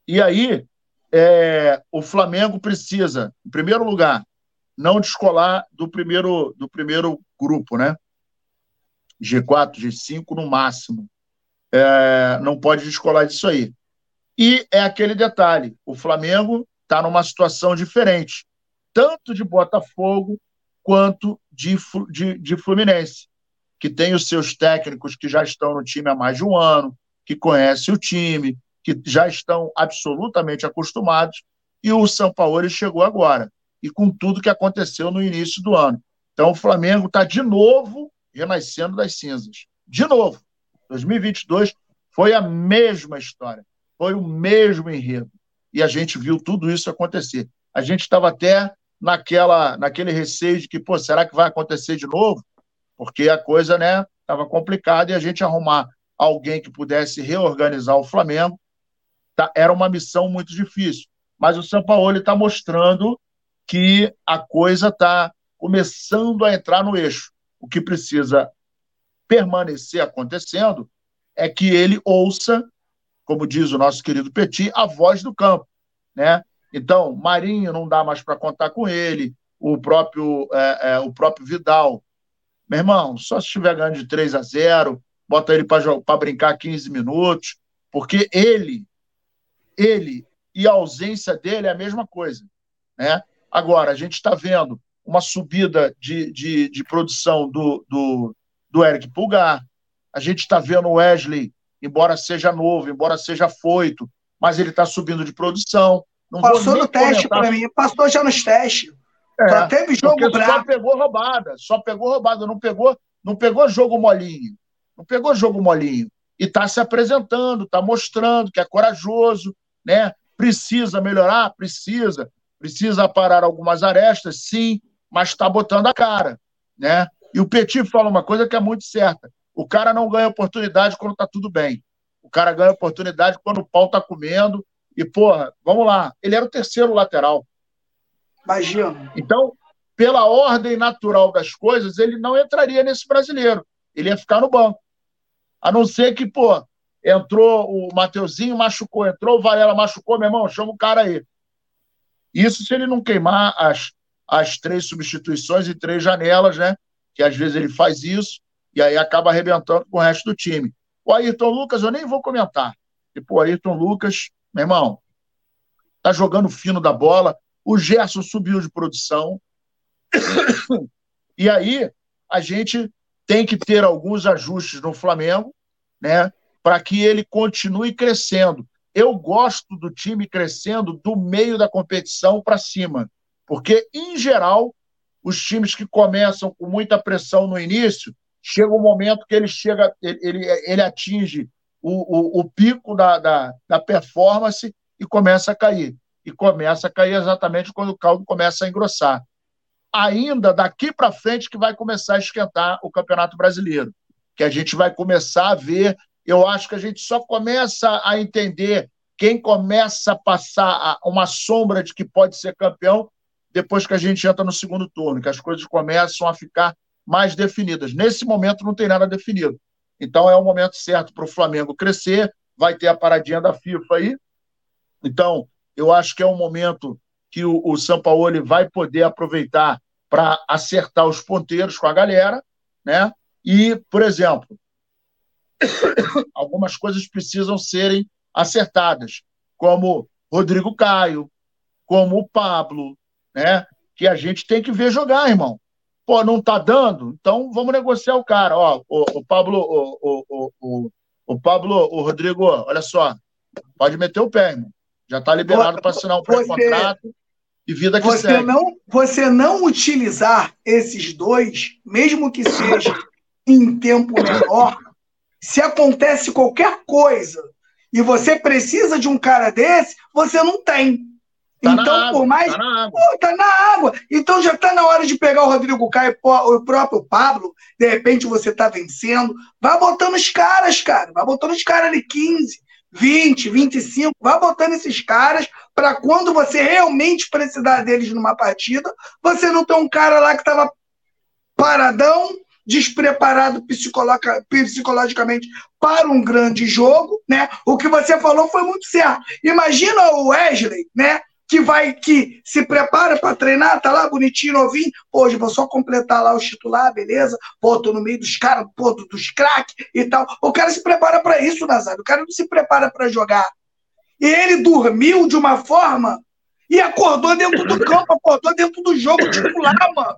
S2: E aí, é, o Flamengo precisa, em primeiro lugar, não descolar do primeiro, do primeiro grupo, né? G4, G5 no máximo é, não pode descolar disso aí. E é aquele detalhe: o Flamengo está numa situação diferente, tanto de Botafogo quanto de, de, de Fluminense, que tem os seus técnicos que já estão no time há mais de um ano, que conhecem o time, que já estão absolutamente acostumados, e o São Paulo chegou agora, e com tudo que aconteceu no início do ano. Então o Flamengo está de novo renascendo das cinzas. De novo. 2022 foi a mesma história, foi o mesmo enredo. E a gente viu tudo isso acontecer. A gente estava até naquela, naquele receio de que, pô, será que vai acontecer de novo? Porque a coisa, né, estava complicada e a gente arrumar alguém que pudesse reorganizar o Flamengo tá, era uma missão muito difícil. Mas o São Paulo está mostrando que a coisa está começando a entrar no eixo. O que precisa permanecer acontecendo é que ele ouça como diz o nosso querido Petit, a voz do campo, né? Então, Marinho não dá mais para contar com ele, o próprio, é, é, o próprio Vidal. Meu irmão, só se estiver ganhando de 3 a 0, bota ele para brincar 15 minutos, porque ele, ele e a ausência dele é a mesma coisa. Né? Agora, a gente está vendo uma subida de, de, de produção do, do, do Eric Pulgar, a gente está vendo o Wesley, embora seja novo, embora seja foito, mas ele está subindo de produção.
S3: Não Passou no teste para mim, passou já nos testes. É, já teve jogo
S2: bravo. Só pegou roubada, só pegou roubada, não pegou, não pegou jogo molinho. Não pegou jogo molinho. E está se apresentando, está mostrando que é corajoso, né? Precisa melhorar? Precisa. Precisa parar algumas arestas, sim, mas está botando a cara, né? E o Petit fala uma coisa que é muito certa. O cara não ganha oportunidade quando está tudo bem. O cara ganha oportunidade quando o pau está comendo e, porra, vamos lá, ele era o terceiro lateral.
S3: Imagina.
S2: Então, pela ordem natural das coisas, ele não entraria nesse brasileiro. Ele ia ficar no banco. A não ser que, pô, entrou o Mateuzinho, machucou, entrou o Varela, machucou, meu irmão, chama o cara aí. Isso se ele não queimar as, as três substituições e três janelas, né? Que às vezes ele faz isso e aí acaba arrebentando com o resto do time. O Ayrton Lucas, eu nem vou comentar. Pô, o Ayrton Lucas meu irmão, tá jogando fino da bola. O Gerson subiu de produção. E aí a gente tem que ter alguns ajustes no Flamengo, né, para que ele continue crescendo. Eu gosto do time crescendo do meio da competição para cima, porque em geral os times que começam com muita pressão no início, chega um momento que ele chega, ele, ele, atinge o, o, o pico da, da, da performance e começa a cair. E começa a cair exatamente quando o caldo começa a engrossar. Ainda daqui para frente que vai começar a esquentar o Campeonato Brasileiro, que a gente vai começar a ver. Eu acho que a gente só começa a entender quem começa a passar uma sombra de que pode ser campeão depois que a gente entra no segundo turno, que as coisas começam a ficar mais definidas. Nesse momento não tem nada definido. Então é o momento certo para o Flamengo crescer. Vai ter a paradinha da FIFA aí. Então, eu acho que é um momento que o, o São Paulo vai poder aproveitar para acertar os ponteiros com a galera, né? E, por exemplo, algumas coisas precisam serem acertadas, como Rodrigo Caio, como o Pablo, né? Que a gente tem que ver jogar, irmão. Pô, não tá dando? Então vamos negociar o cara. Ó, o, o Pablo, o, o, o, o Pablo, o Rodrigo, olha só, pode meter o pé, irmão. Já tá liberado para assinar um pré-contrato e vida que
S3: você
S2: segue.
S3: Não, você não utilizar esses dois, mesmo que seja em tempo menor, se acontece qualquer coisa e você precisa de um cara desse, você não tem. Tá então, por mais. Tá na, Pô, tá na água. Então já tá na hora de pegar o Rodrigo Caio, o próprio Pablo. De repente você tá vencendo. Vai botando os caras, cara. Vai botando os caras ali 15, 20, 25. Vai botando esses caras para quando você realmente precisar deles numa partida, você não ter um cara lá que tava paradão, despreparado psicologicamente para um grande jogo, né? O que você falou foi muito certo. Imagina o Wesley, né? Que vai, que se prepara para treinar, tá lá bonitinho, novinho. Hoje vou só completar lá o titular, beleza? Tô no meio dos caras, pô, dos craques e tal. O cara se prepara para isso, Nazário. O cara não se prepara para jogar. E ele dormiu de uma forma e acordou dentro do campo, acordou dentro do jogo titular, mano.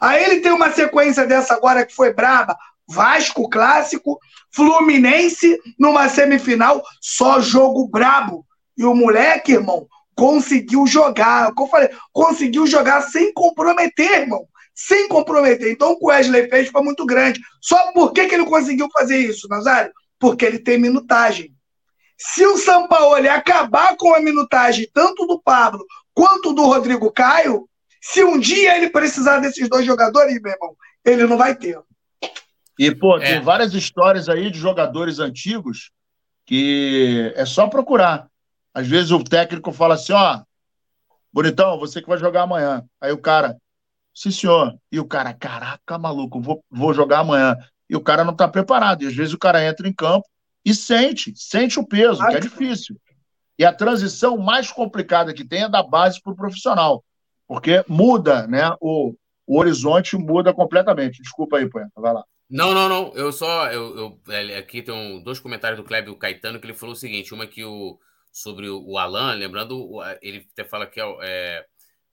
S3: Aí ele tem uma sequência dessa agora que foi braba. Vasco clássico, Fluminense numa semifinal, só jogo brabo. E o moleque, irmão, conseguiu jogar. Como eu falei, conseguiu jogar sem comprometer, irmão. Sem comprometer. Então, o que o Wesley fez foi muito grande. Só por que, que ele conseguiu fazer isso, Nazário? Porque ele tem minutagem. Se o São Paulo acabar com a minutagem tanto do Pablo quanto do Rodrigo Caio, se um dia ele precisar desses dois jogadores, meu irmão, ele não vai ter.
S2: E, pô, é. tem várias histórias aí de jogadores antigos que é só procurar. Às vezes o técnico fala assim: ó, bonitão, você que vai jogar amanhã. Aí o cara, sim senhor. E o cara, caraca, maluco, vou, vou jogar amanhã. E o cara não está preparado. E às vezes o cara entra em campo e sente, sente o peso, que é difícil. E a transição mais complicada que tem é da base para o profissional, porque muda, né? O, o horizonte muda completamente. Desculpa aí, Poeta, vai lá.
S1: Não, não, não. Eu só. Eu, eu é, aqui tem um, dois comentários do Kleber Caetano que ele falou o seguinte: uma que o, sobre o, Alan, lembrando, ele até fala que, é, é,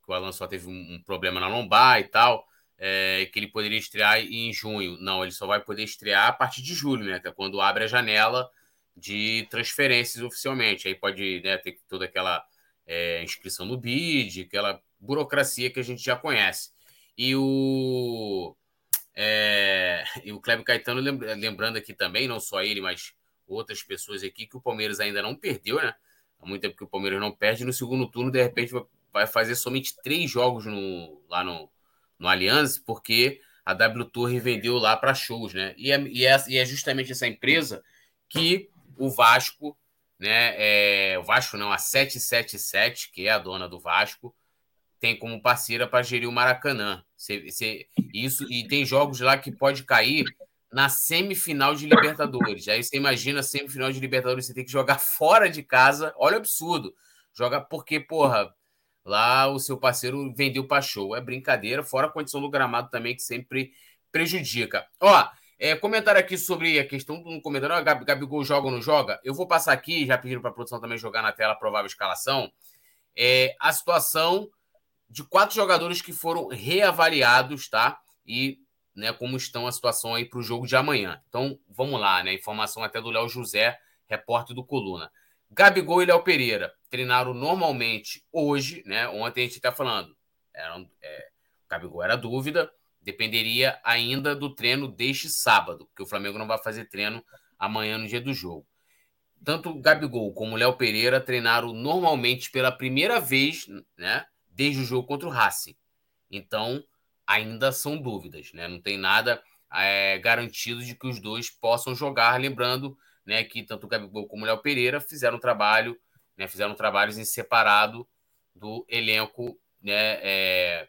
S1: que o Alan só teve um, um, problema na lombar e tal, é, que ele poderia estrear em junho. Não, ele só vai poder estrear a partir de julho, né? Que é quando abre a janela de transferências oficialmente. Aí pode né, ter toda aquela é, inscrição no BID, aquela burocracia que a gente já conhece. E o é, e o Kleber Caetano, lembrando aqui também, não só ele, mas outras pessoas aqui, que o Palmeiras ainda não perdeu, né? Há muito tempo que o Palmeiras não perde. No segundo turno, de repente, vai fazer somente três jogos no, lá no, no Allianz, porque a W Torre vendeu lá para shows, né? E é, e, é, e é justamente essa empresa que o Vasco, né? É, o Vasco não, a 777, que é a dona do Vasco, tem como parceira para gerir o Maracanã. Você, você, isso e tem jogos lá que pode cair na semifinal de Libertadores. Aí você imagina a semifinal de Libertadores, você tem que jogar fora de casa. Olha o absurdo. Joga porque, porra, lá o seu parceiro vendeu para show. É brincadeira, fora a condição do gramado também, que sempre prejudica. Ó, é, comentário aqui sobre a questão do comentário: ah, Gabigol joga ou não joga? Eu vou passar aqui, já para a produção também jogar na tela a provável escalação. É, a situação de quatro jogadores que foram reavaliados, tá? E né, como estão a situação aí para o jogo de amanhã. Então, vamos lá, né? Informação até do Léo José, repórter do Coluna. Gabigol e Léo Pereira treinaram normalmente hoje, né? Ontem a gente está falando, era, é, Gabigol era dúvida, dependeria ainda do treino deste sábado, porque o Flamengo não vai fazer treino amanhã no dia do jogo. Tanto Gabigol como Léo Pereira treinaram normalmente pela primeira vez, né? desde o jogo contra o Racing. Então, ainda são dúvidas, né? Não tem nada é, garantido de que os dois possam jogar. Lembrando né, que tanto o Gabigol como o Léo Pereira fizeram trabalho, né, fizeram trabalhos em separado do elenco, né, é,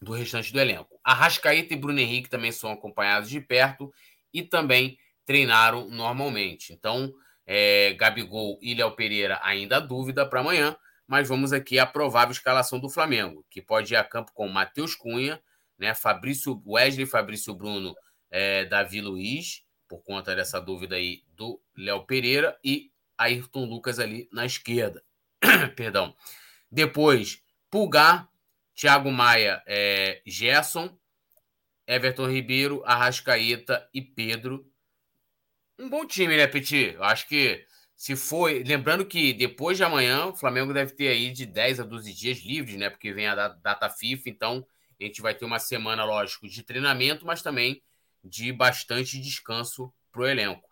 S1: do restante do elenco. Arrascaeta e Bruno Henrique também são acompanhados de perto e também treinaram normalmente. Então, é, Gabigol e Léo Pereira ainda dúvida para amanhã mas vamos aqui à provável escalação do Flamengo, que pode ir a campo com Matheus Cunha, né, Fabrício Wesley, Fabrício Bruno, é, Davi Luiz, por conta dessa dúvida aí do Léo Pereira, e Ayrton Lucas ali na esquerda. Perdão. Depois, Pulgar, Thiago Maia, é, Gerson, Everton Ribeiro, Arrascaeta e Pedro. Um bom time, né, Petit? Eu acho que se foi. Lembrando que depois de amanhã, o Flamengo deve ter aí de 10 a 12 dias livres, né? Porque vem a data FIFA, então a gente vai ter uma semana, lógico, de treinamento, mas também de bastante descanso para o elenco.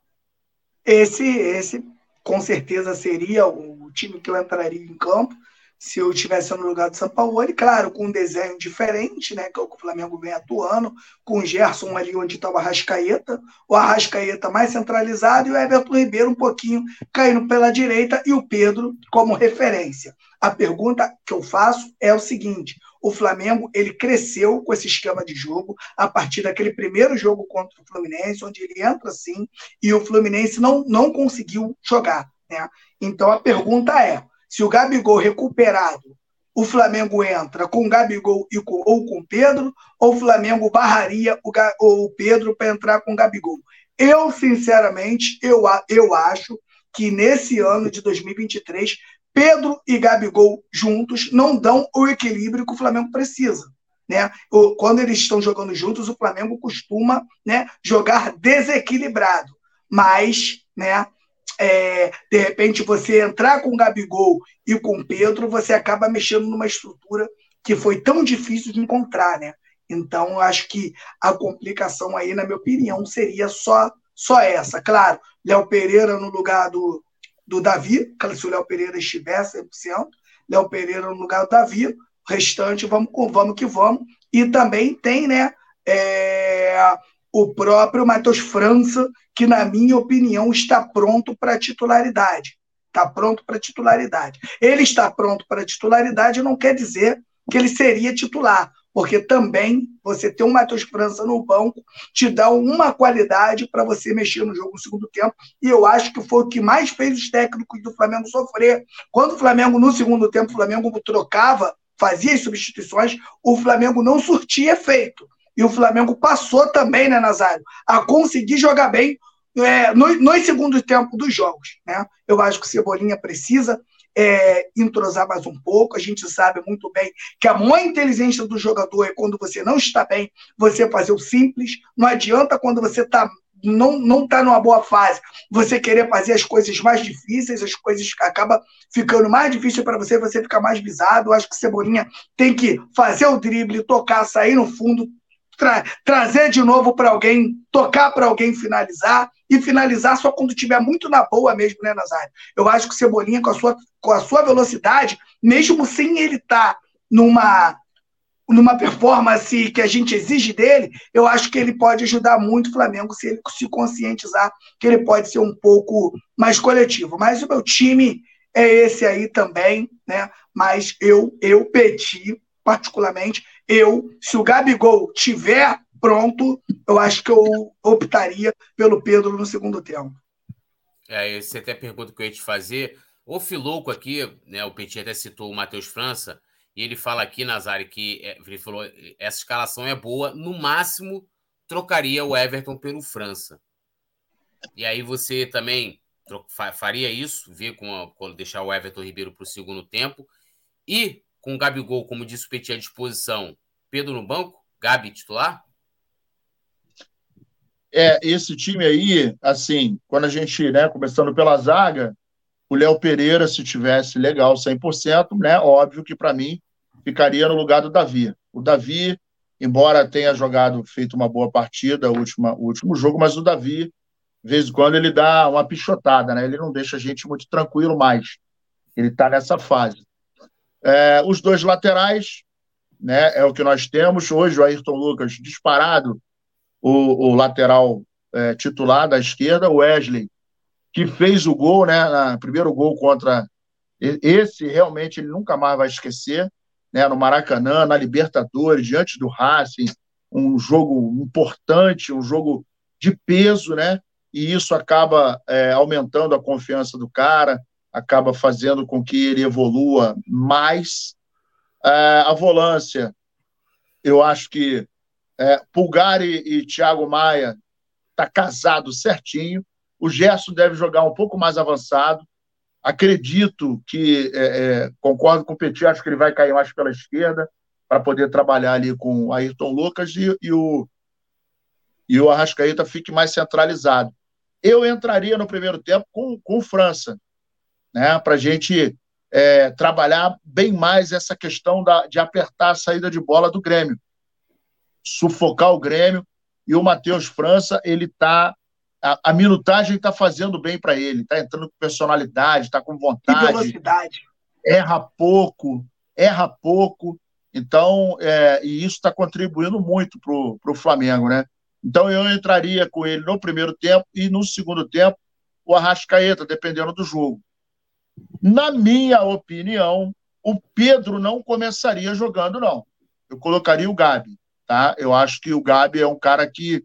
S3: Esse, esse com certeza seria o time que eu entraria em campo se eu estivesse no lugar do São Paulo, e claro, com um desenho diferente, né, que é o que o Flamengo vem atuando, com o Gerson ali onde está o Arrascaeta, o Arrascaeta mais centralizado e o Everton Ribeiro um pouquinho caindo pela direita e o Pedro como referência. A pergunta que eu faço é o seguinte: o Flamengo ele cresceu com esse esquema de jogo a partir daquele primeiro jogo contra o Fluminense, onde ele entra assim e o Fluminense não, não conseguiu jogar. Né? Então a pergunta é: se o Gabigol recuperado, o Flamengo entra com o Gabigol e com, ou com o Pedro, ou o Flamengo barraria o, o Pedro para entrar com o Gabigol. Eu, sinceramente, eu, eu acho que nesse ano de 2023, Pedro e Gabigol juntos não dão o equilíbrio que o Flamengo precisa. Né? Quando eles estão jogando juntos, o Flamengo costuma né, jogar desequilibrado. Mas né, é, de repente você entrar com o Gabigol e com o Pedro, você acaba mexendo numa estrutura que foi tão difícil de encontrar, né? Então, acho que a complicação aí, na minha opinião, seria só, só essa. Claro, Léo Pereira no lugar do, do Davi, se o Léo Pereira estiver 100%, Léo Pereira no lugar do Davi, o restante vamos, vamos que vamos. E também tem, né, é, o próprio Matheus França, que, na minha opinião, está pronto para titularidade. Está pronto para titularidade. Ele está pronto para titularidade não quer dizer que ele seria titular. Porque também você ter um Matheus França no banco te dá uma qualidade para você mexer no jogo no segundo tempo, e eu acho que foi o que mais fez os técnicos do Flamengo sofrer. Quando o Flamengo, no segundo tempo, o Flamengo trocava, fazia as substituições, o Flamengo não surtia efeito. E o Flamengo passou também, né, Nazário, a conseguir jogar bem é, nos, nos segundos tempos dos jogos. Né? Eu acho que o Cebolinha precisa é, entrosar mais um pouco. A gente sabe muito bem que a maior inteligência do jogador é quando você não está bem, você fazer o simples. Não adianta quando você está não não está numa boa fase, você querer fazer as coisas mais difíceis, as coisas acaba ficando mais difícil para você, você fica mais visado. Eu acho que Cebolinha tem que fazer o drible, tocar, sair no fundo, tra trazer de novo para alguém, tocar para alguém finalizar e finalizar só quando tiver muito na boa mesmo, né, Nazário? Eu acho que o Cebolinha, com a sua, com a sua velocidade, mesmo sem ele estar tá numa numa performance que a gente exige dele, eu acho que ele pode ajudar muito o Flamengo se ele se conscientizar que ele pode ser um pouco mais coletivo. Mas o meu time é esse aí também, né? Mas eu, eu pedi, particularmente, eu, se o Gabigol tiver pronto, eu acho que eu optaria pelo Pedro no segundo tempo.
S1: É, você até pergunta que eu ia te fazer. O Filouco aqui, né, o Petit até citou o Matheus França, e ele fala aqui, Nazário, que é, ele falou essa escalação é boa, no máximo trocaria o Everton pelo França. E aí você também faria isso, ver com, deixar o Everton Ribeiro para o segundo tempo. E com o Gabigol, como disse o Petit, à disposição, Pedro no banco, Gabi titular?
S2: É, esse time aí, assim, quando a gente, né, começando pela zaga, o Léo Pereira, se tivesse legal 100%, né, óbvio que para mim ficaria no lugar do Davi. O Davi, embora tenha jogado, feito uma boa partida, o último, o último jogo, mas o Davi, de vez em quando, ele dá uma pichotada, né? Ele não deixa a gente muito tranquilo mais. Ele está nessa fase. É, os dois laterais, né, é o que nós temos. Hoje, o Ayrton Lucas disparado, o, o lateral é, titular da esquerda, Wesley, que fez o gol, né, na, primeiro gol contra. Esse realmente ele nunca mais vai esquecer, né, no Maracanã, na Libertadores, diante do Racing, um jogo importante, um jogo de peso, né? E isso acaba é, aumentando a confiança do cara, acaba fazendo com que ele evolua mais. É, a volância, eu acho que é, Pulgar e, e Thiago Maia tá casado certinho. O Gerson deve jogar um pouco mais avançado. Acredito que, é, é, concordo com o Petit, acho que ele vai cair mais pela esquerda para poder trabalhar ali com o Ayrton Lucas e, e, o, e o Arrascaeta fique mais centralizado. Eu entraria no primeiro tempo com, com França, né, para a gente é, trabalhar bem mais essa questão da, de apertar a saída de bola do Grêmio, sufocar o Grêmio. E o Matheus França, ele está. A, a, minutagem está fazendo bem para ele, está entrando com personalidade, está com vontade. E
S3: velocidade.
S2: Erra pouco, erra pouco. Então, é, e isso está contribuindo muito para o Flamengo, né? Então eu entraria com ele no primeiro tempo e no segundo tempo o Arrascaeta, dependendo do jogo. Na minha opinião, o Pedro não começaria jogando, não. Eu colocaria o Gabi, tá? Eu acho que o Gabi é um cara que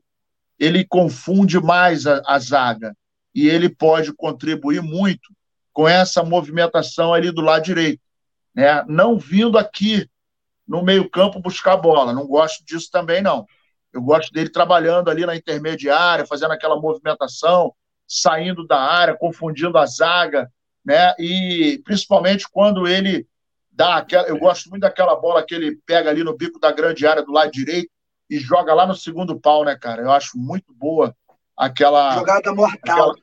S2: ele confunde mais a, a zaga e ele pode contribuir muito com essa movimentação ali do lado direito, né? Não vindo aqui no meio-campo buscar bola, não gosto disso também não. Eu gosto dele trabalhando ali na intermediária, fazendo aquela movimentação, saindo da área, confundindo a zaga, né? E principalmente quando ele dá aquela. Eu gosto muito daquela bola que ele pega ali no bico da grande área do lado direito e joga lá no segundo pau, né, cara? Eu acho muito boa aquela.
S3: Jogada mortal. Aquela,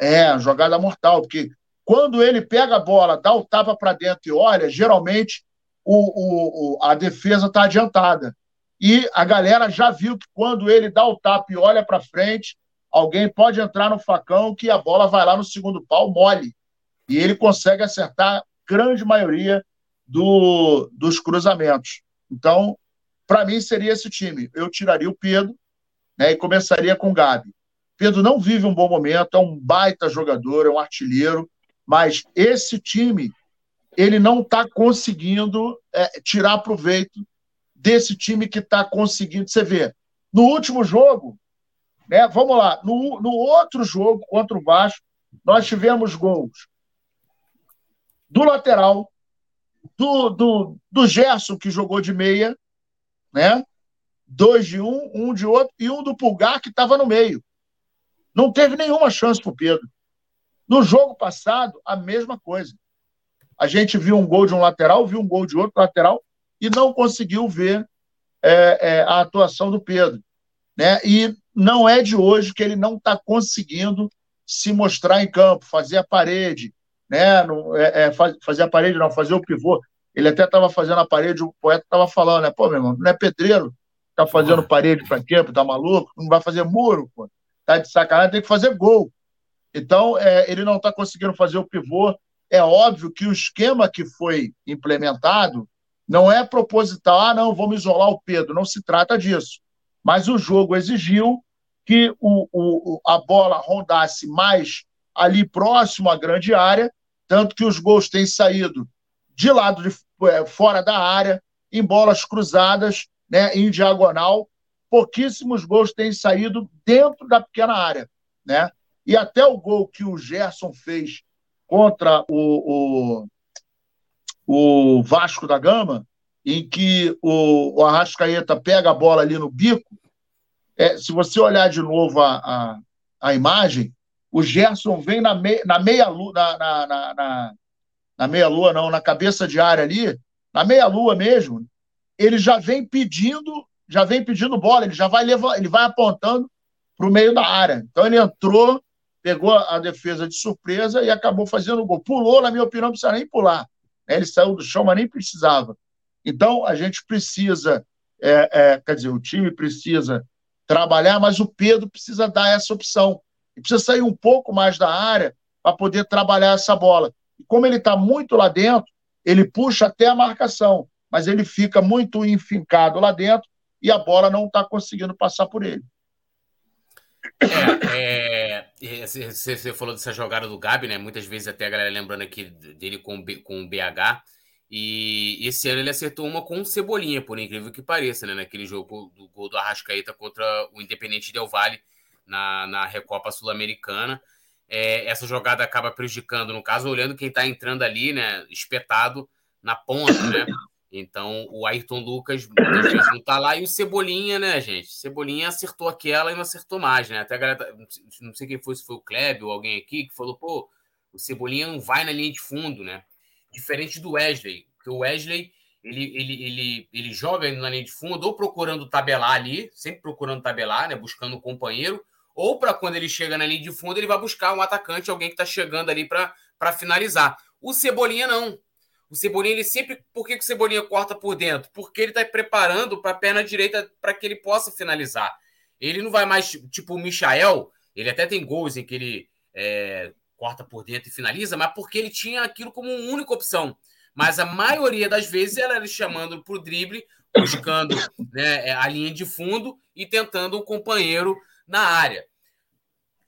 S2: é, jogada mortal, porque quando ele pega a bola, dá o tapa para dentro e olha, geralmente o, o, a defesa está adiantada. E a galera já viu que quando ele dá o tapa e olha para frente, alguém pode entrar no facão que a bola vai lá no segundo pau mole. E ele consegue acertar grande maioria do, dos cruzamentos. Então, para mim, seria esse time. Eu tiraria o Pedro né, e começaria com o Gabi. Pedro não vive um bom momento, é um baita jogador, é um artilheiro, mas esse time ele não está conseguindo é, tirar proveito desse time que está conseguindo. Você vê, no último jogo, né, vamos lá, no, no outro jogo contra o Vasco, nós tivemos gols do lateral, do, do, do Gerson, que jogou de meia, né? Dois de um, um de outro, e um do Pulgar, que estava no meio. Não teve nenhuma chance para o Pedro. No jogo passado, a mesma coisa. A gente viu um gol de um lateral, viu um gol de outro lateral e não conseguiu ver é, é, a atuação do Pedro. Né? E não é de hoje que ele não está conseguindo se mostrar em campo, fazer a parede, né? Não, é, é fazer a parede, não, fazer o pivô. Ele até estava fazendo a parede, o poeta estava falando, né? Pô, meu irmão, não é pedreiro, tá fazendo parede para quê? Tá maluco? Não vai fazer muro, pô. Tá de sacanagem, tem que fazer gol. Então, é, ele não está conseguindo fazer o pivô. É óbvio que o esquema que foi implementado não é proposital, ah, não, vamos isolar o Pedro. Não se trata disso. Mas o jogo exigiu que o, o, a bola rondasse mais ali próximo à grande área, tanto que os gols têm saído de lado de é, fora da área, em bolas cruzadas, né, em diagonal. Pouquíssimos gols têm saído dentro da pequena área, né? E até o gol que o Gerson fez contra o, o, o Vasco da Gama, em que o, o Arrascaeta pega a bola ali no bico, é, se você olhar de novo a, a, a imagem, o Gerson vem na, me, na meia lua, na, na, na, na, meia lua, não, na cabeça de área ali, na meia lua mesmo, ele já vem pedindo, já vem pedindo bola, ele já vai levar, ele vai apontando para o meio da área. Então ele entrou, pegou a defesa de surpresa e acabou fazendo o gol. Pulou, na minha opinião, não precisa nem pular. Né? Ele saiu do chão, mas nem precisava. Então a gente precisa, é, é, quer dizer, o time precisa trabalhar, mas o Pedro precisa dar essa opção. Ele precisa sair um pouco mais da área para poder trabalhar essa bola. E como ele está muito lá dentro, ele puxa até a marcação, mas ele fica muito enfincado lá dentro e a bola não está conseguindo passar por ele.
S1: É, é, você falou dessa jogada do Gabi, né? Muitas vezes até a galera lembrando aqui dele com, com o BH. E esse ano ele acertou uma com Cebolinha, por incrível que pareça, né? Naquele jogo do gol do Arrascaeta contra o Independente Del Valle na, na Recopa Sul-Americana. É, essa jogada acaba prejudicando, no caso, olhando quem está entrando ali, né? Espetado na ponta, né? Então o Ayrton Lucas vezes não tá lá e o Cebolinha, né, gente? Cebolinha acertou aquela e não acertou mais, né? Até a galera, tá, não sei quem foi, se foi o Kleber ou alguém aqui que falou, pô, o Cebolinha não vai na linha de fundo, né? diferente do Wesley, porque o Wesley ele, ele, ele, ele joga na linha de fundo ou procurando tabelar ali, sempre procurando tabelar, né, buscando um companheiro, ou para quando ele chega na linha de fundo, ele vai buscar um atacante, alguém que está chegando ali para finalizar. O Cebolinha não. O Cebolinha, ele sempre. Por que, que o Cebolinha corta por dentro? Porque ele está preparando para a perna direita para que ele possa finalizar. Ele não vai mais, tipo o Michael, ele até tem gols em que ele é, corta por dentro e finaliza, mas porque ele tinha aquilo como única opção. Mas a maioria das vezes era chamando para o drible, buscando né, a linha de fundo e tentando um companheiro na área.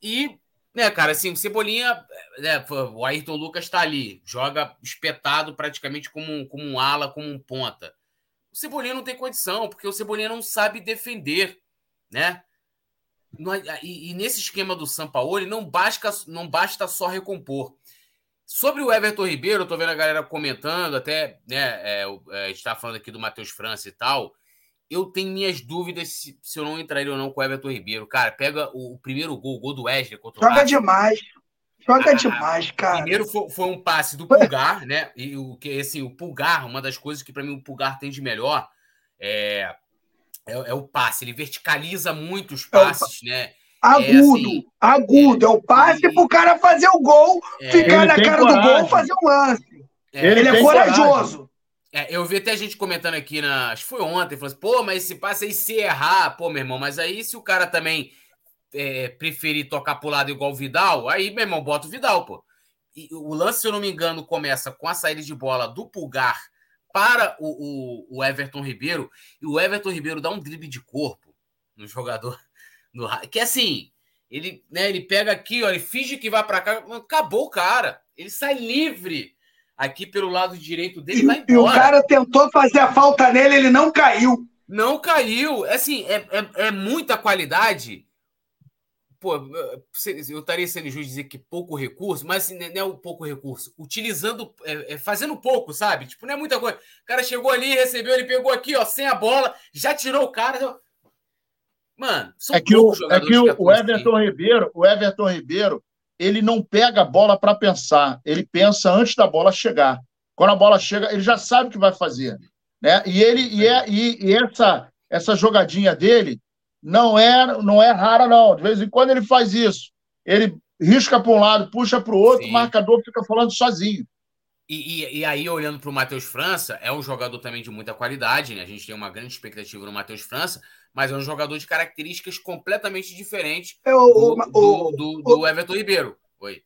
S1: E, né, cara, assim, o Cebolinha, né, o Ayrton Lucas está ali, joga espetado praticamente como um, como um ala, como um ponta. O Cebolinha não tem condição, porque o Cebolinha não sabe defender, né? E, e, nesse esquema do Sampaoli, não basta, não basta só recompor. Sobre o Everton Ribeiro, eu tô vendo a galera comentando, até, né, é, é, a gente tá falando aqui do Matheus França e tal. Eu tenho minhas dúvidas se, se eu não entraria ou não com o Everton Ribeiro. Cara, pega o, o primeiro gol, o gol do Wesley contra
S3: o Joga demais. Joga ah, demais, cara.
S1: Primeiro foi, foi, um passe do Pulgar, né? E o que assim, o Pulgar, uma das coisas que para mim o Pulgar tem de melhor é é, é, o passe, ele verticaliza muito os é passes, é né?
S3: Agudo, é assim, agudo. É, o passe para o cara fazer o gol, é, ficar na cara coragem. do gol fazer um lance. É, ele, ele é corajoso.
S1: Eu vi até gente comentando aqui, na, acho que foi ontem, falou assim, pô, mas esse passe aí se errar, pô, meu irmão, mas aí se o cara também preferir tocar pro lado igual o Vidal, aí, meu irmão, bota o Vidal, pô. E o lance, se eu não me engano, começa com a saída de bola do Pulgar para o, o, o, Everton Ribeiro e o Everton Ribeiro dá um drible de corpo no jogador no, que assim ele né, ele pega aqui ó, ele finge que vai para cá acabou o cara ele sai livre aqui pelo lado direito dele.
S3: E, e o cara tentou fazer a falta nele, ele não caiu.
S1: Não caiu. Assim, é, é, é muita qualidade pô, eu estaria sendo justo dizer que pouco recurso, mas assim, não é o pouco recurso, utilizando, é, é, fazendo pouco, sabe? Tipo, não é muita coisa. O cara chegou ali, recebeu, ele pegou aqui, ó, sem a bola, já tirou o cara. Mano,
S2: é que o, é que o, o Everton Ribeiro, o Everton Ribeiro, ele não pega a bola para pensar, ele pensa antes da bola chegar. Quando a bola chega, ele já sabe o que vai fazer, né? E ele e, é, e, e essa essa jogadinha dele não é, não é rara, não. De vez em quando ele faz isso. Ele risca para um lado, puxa para o outro, Sim. o marcador fica falando sozinho.
S1: E, e, e aí, olhando para o Matheus França, é um jogador também de muita qualidade, né? A gente tem uma grande expectativa no Matheus França, mas é um jogador de características completamente diferentes é do, do, do, do Everton Ribeiro. Oi.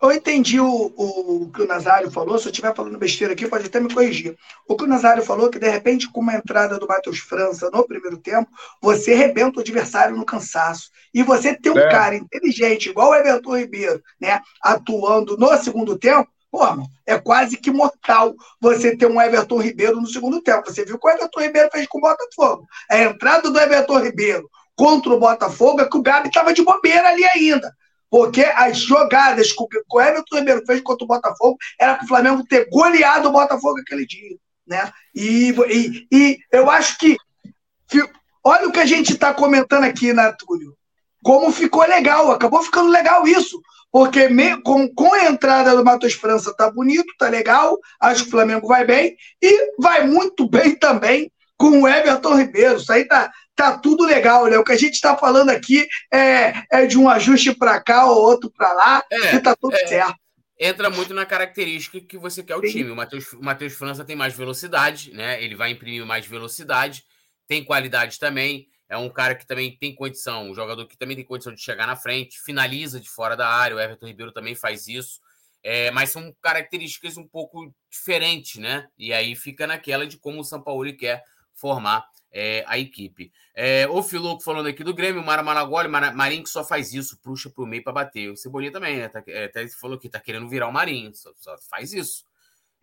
S3: Eu entendi o, o, o, que o Nazário falou, se eu estiver falando besteira aqui, pode até me corrigir. O que o Nazário falou que, de repente, com uma entrada do Matheus França no primeiro tempo, você rebenta o adversário no cansaço. E você ter um é. cara inteligente, igual o Everton Ribeiro, né, atuando no segundo tempo, pô, é quase que mortal você ter um Everton Ribeiro no segundo tempo. Você viu o que o Everton Ribeiro fez com o Botafogo. A entrada do Everton Ribeiro contra o Botafogo é que o Gabi estava de bobeira ali ainda. Porque as jogadas que o Everton Ribeiro fez contra o Botafogo era para o Flamengo ter goleado o Botafogo aquele dia. Né? E, e, e eu acho que. Olha o que a gente está comentando aqui, né, Túlio? Como ficou legal, acabou ficando legal isso. Porque me, com, com a entrada do Matheus França tá bonito, tá legal, acho que o Flamengo vai bem, e vai muito bem também com o Everton Ribeiro. Isso aí tá, tá tudo legal, né? O que a gente está falando aqui é, é de um ajuste para cá ou outro para lá, é, e tá tudo é, certo.
S1: Entra muito na característica que você quer o Sim. time. O Matheus, o Matheus França tem mais velocidade, né? Ele vai imprimir mais velocidade, tem qualidade também. É um cara que também tem condição, um jogador que também tem condição de chegar na frente, finaliza de fora da área. O Everton Ribeiro também faz isso. É, mas são características um pouco diferentes, né? E aí fica naquela de como o São Paulo quer formar é, a equipe. É, o Filoco falando aqui do Grêmio, Mara Malagoli, Marinho que só faz isso, puxa pro meio para bater. O Cebolinha também, né? Tá, é, até falou que tá querendo virar o Marinho, só, só faz isso.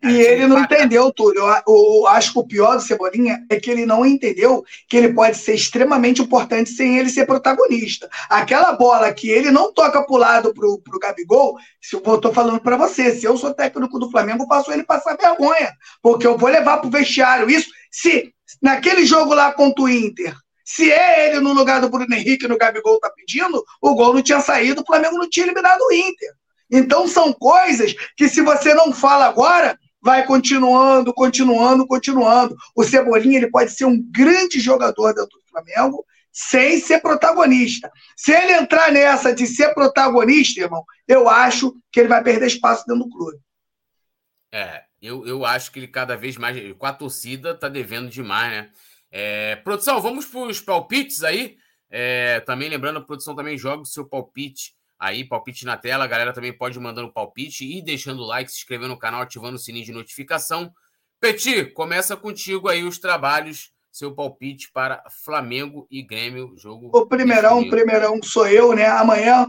S3: E ele não entendeu, Túlio. Eu, acho que o pior do Cebolinha é que ele não entendeu que ele pode ser extremamente importante sem ele ser protagonista. Aquela bola que ele não toca pro lado pro, pro Gabigol, se eu tô falando para você, se eu sou técnico do Flamengo, eu faço ele passar vergonha, porque eu vou levar pro vestiário isso. Se naquele jogo lá contra o Inter, se é ele no lugar do Bruno Henrique no Gabigol tá pedindo, o gol não tinha saído, o Flamengo não tinha eliminado o Inter. Então são coisas que se você não fala agora, vai continuando, continuando, continuando. O Cebolinha ele pode ser um grande jogador dentro do Flamengo sem ser protagonista. Se ele entrar nessa de ser protagonista, irmão, eu acho que ele vai perder espaço dentro do clube.
S1: É, eu, eu acho que ele cada vez mais, com a torcida, tá devendo demais, né? É, produção, vamos para os palpites aí. É, também lembrando, a produção também joga o seu palpite aí, palpite na tela. A galera também pode ir mandando palpite e deixando o like, se inscrevendo no canal, ativando o sininho de notificação. Peti, começa contigo aí os trabalhos, seu palpite para Flamengo e Grêmio, jogo.
S3: O primeirão, o primeirão sou eu, né? Amanhã,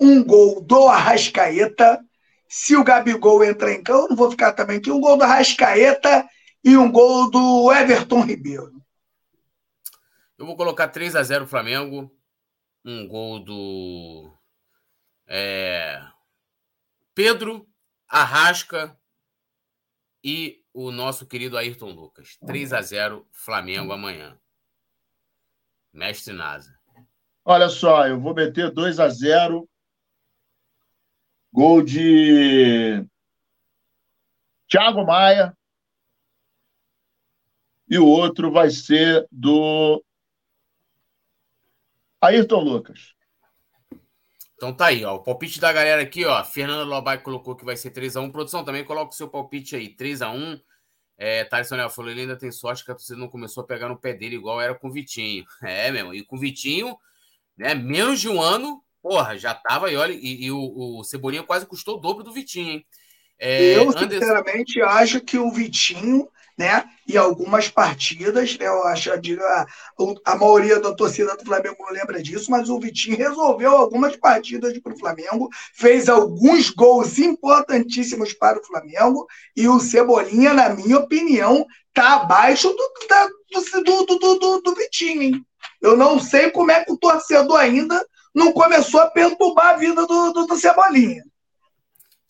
S3: um gol do Arrascaeta. Se o Gabigol entrar em campo, eu não vou ficar também aqui. Um gol do Arrascaeta e um gol do Everton Ribeiro.
S1: Eu vou colocar 3 a 0 Flamengo. Um gol do é, Pedro, Arrasca e o nosso querido Ayrton Lucas. 3 a 0 Flamengo amanhã. Mestre Nasa.
S2: Olha só, eu vou meter 2 a 0 Gol de Thiago Maia. E o outro vai ser do Ayrton Lucas.
S1: Então tá aí, ó. O palpite da galera aqui, ó. Fernanda Lobai colocou que vai ser 3x1. Produção, também coloca o seu palpite aí. 3x1. É, Thales Sonel falou, ele ainda tem sorte que a torcida não começou a pegar no pé dele igual era com o Vitinho. É, meu. E com o Vitinho, né? Menos de um ano, porra, já tava aí, olha. E, e o, o, Cebolinha quase custou o dobro do Vitinho, hein?
S3: É, Eu, sinceramente, Anderson... acho que o Vitinho né? E algumas partidas, né, eu acho a, a maioria da torcida do Flamengo não lembra disso, mas o Vitinho resolveu algumas partidas para o Flamengo, fez alguns gols importantíssimos para o Flamengo, e o Cebolinha, na minha opinião, está abaixo do, da, do, do, do, do, Vitinho, hein? Eu não sei como é que o torcedor ainda não começou a perturbar a vida do, do, do Cebolinha.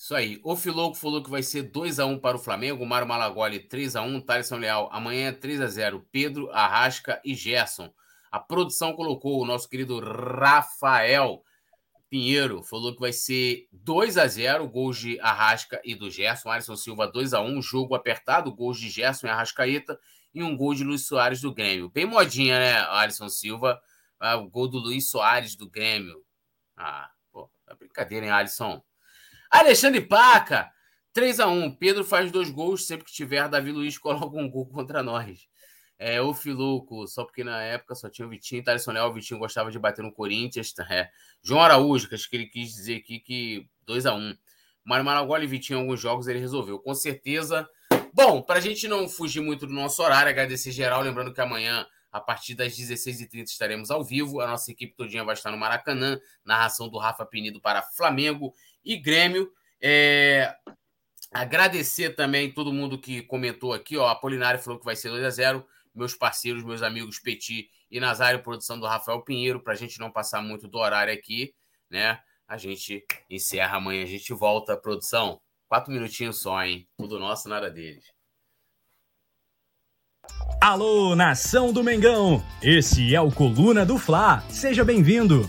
S1: Isso aí. O Filouco falou que vai ser 2x1 para o Flamengo. Mário Malagoli 3x1. Thaleson Leal amanhã 3x0. Pedro, Arrasca e Gerson. A produção colocou o nosso querido Rafael Pinheiro. Falou que vai ser 2x0. Gols de Arrasca e do Gerson. Alisson Silva 2x1. Jogo apertado. Gols de Gerson e Arrascaeta. E um gol de Luiz Soares do Grêmio. Bem modinha, né, Alisson Silva? Ah, o gol do Luiz Soares do Grêmio. Ah, pô, é brincadeira, hein, Alisson? Alexandre Paca, 3 a 1 Pedro faz dois gols, sempre que tiver, Davi Luiz coloca um gol contra nós. É, o Filuco, só porque na época só tinha o Vitinho, Thaleson Leal, o Vitinho gostava de bater no Corinthians. Tá, é. João Araújo, que acho que ele quis dizer aqui que 2 a 1 Mário Maragoli e Vitinho, em alguns jogos, ele resolveu. Com certeza. Bom, para a gente não fugir muito do nosso horário, agradecer geral, lembrando que amanhã, a partir das 16h30, estaremos ao vivo. A nossa equipe todinha vai estar no Maracanã, narração do Rafa Penido para Flamengo e Grêmio. É, agradecer também todo mundo que comentou aqui. Ó, a Polinário falou que vai ser 2 a 0 Meus parceiros, meus amigos Petit e Nazário, produção do Rafael Pinheiro, para a gente não passar muito do horário aqui, né? A gente encerra amanhã, a gente volta. Produção, quatro minutinhos só, hein? Tudo nosso, nada deles.
S4: Alô, nação do Mengão! Esse é o Coluna do Fla. Seja bem-vindo!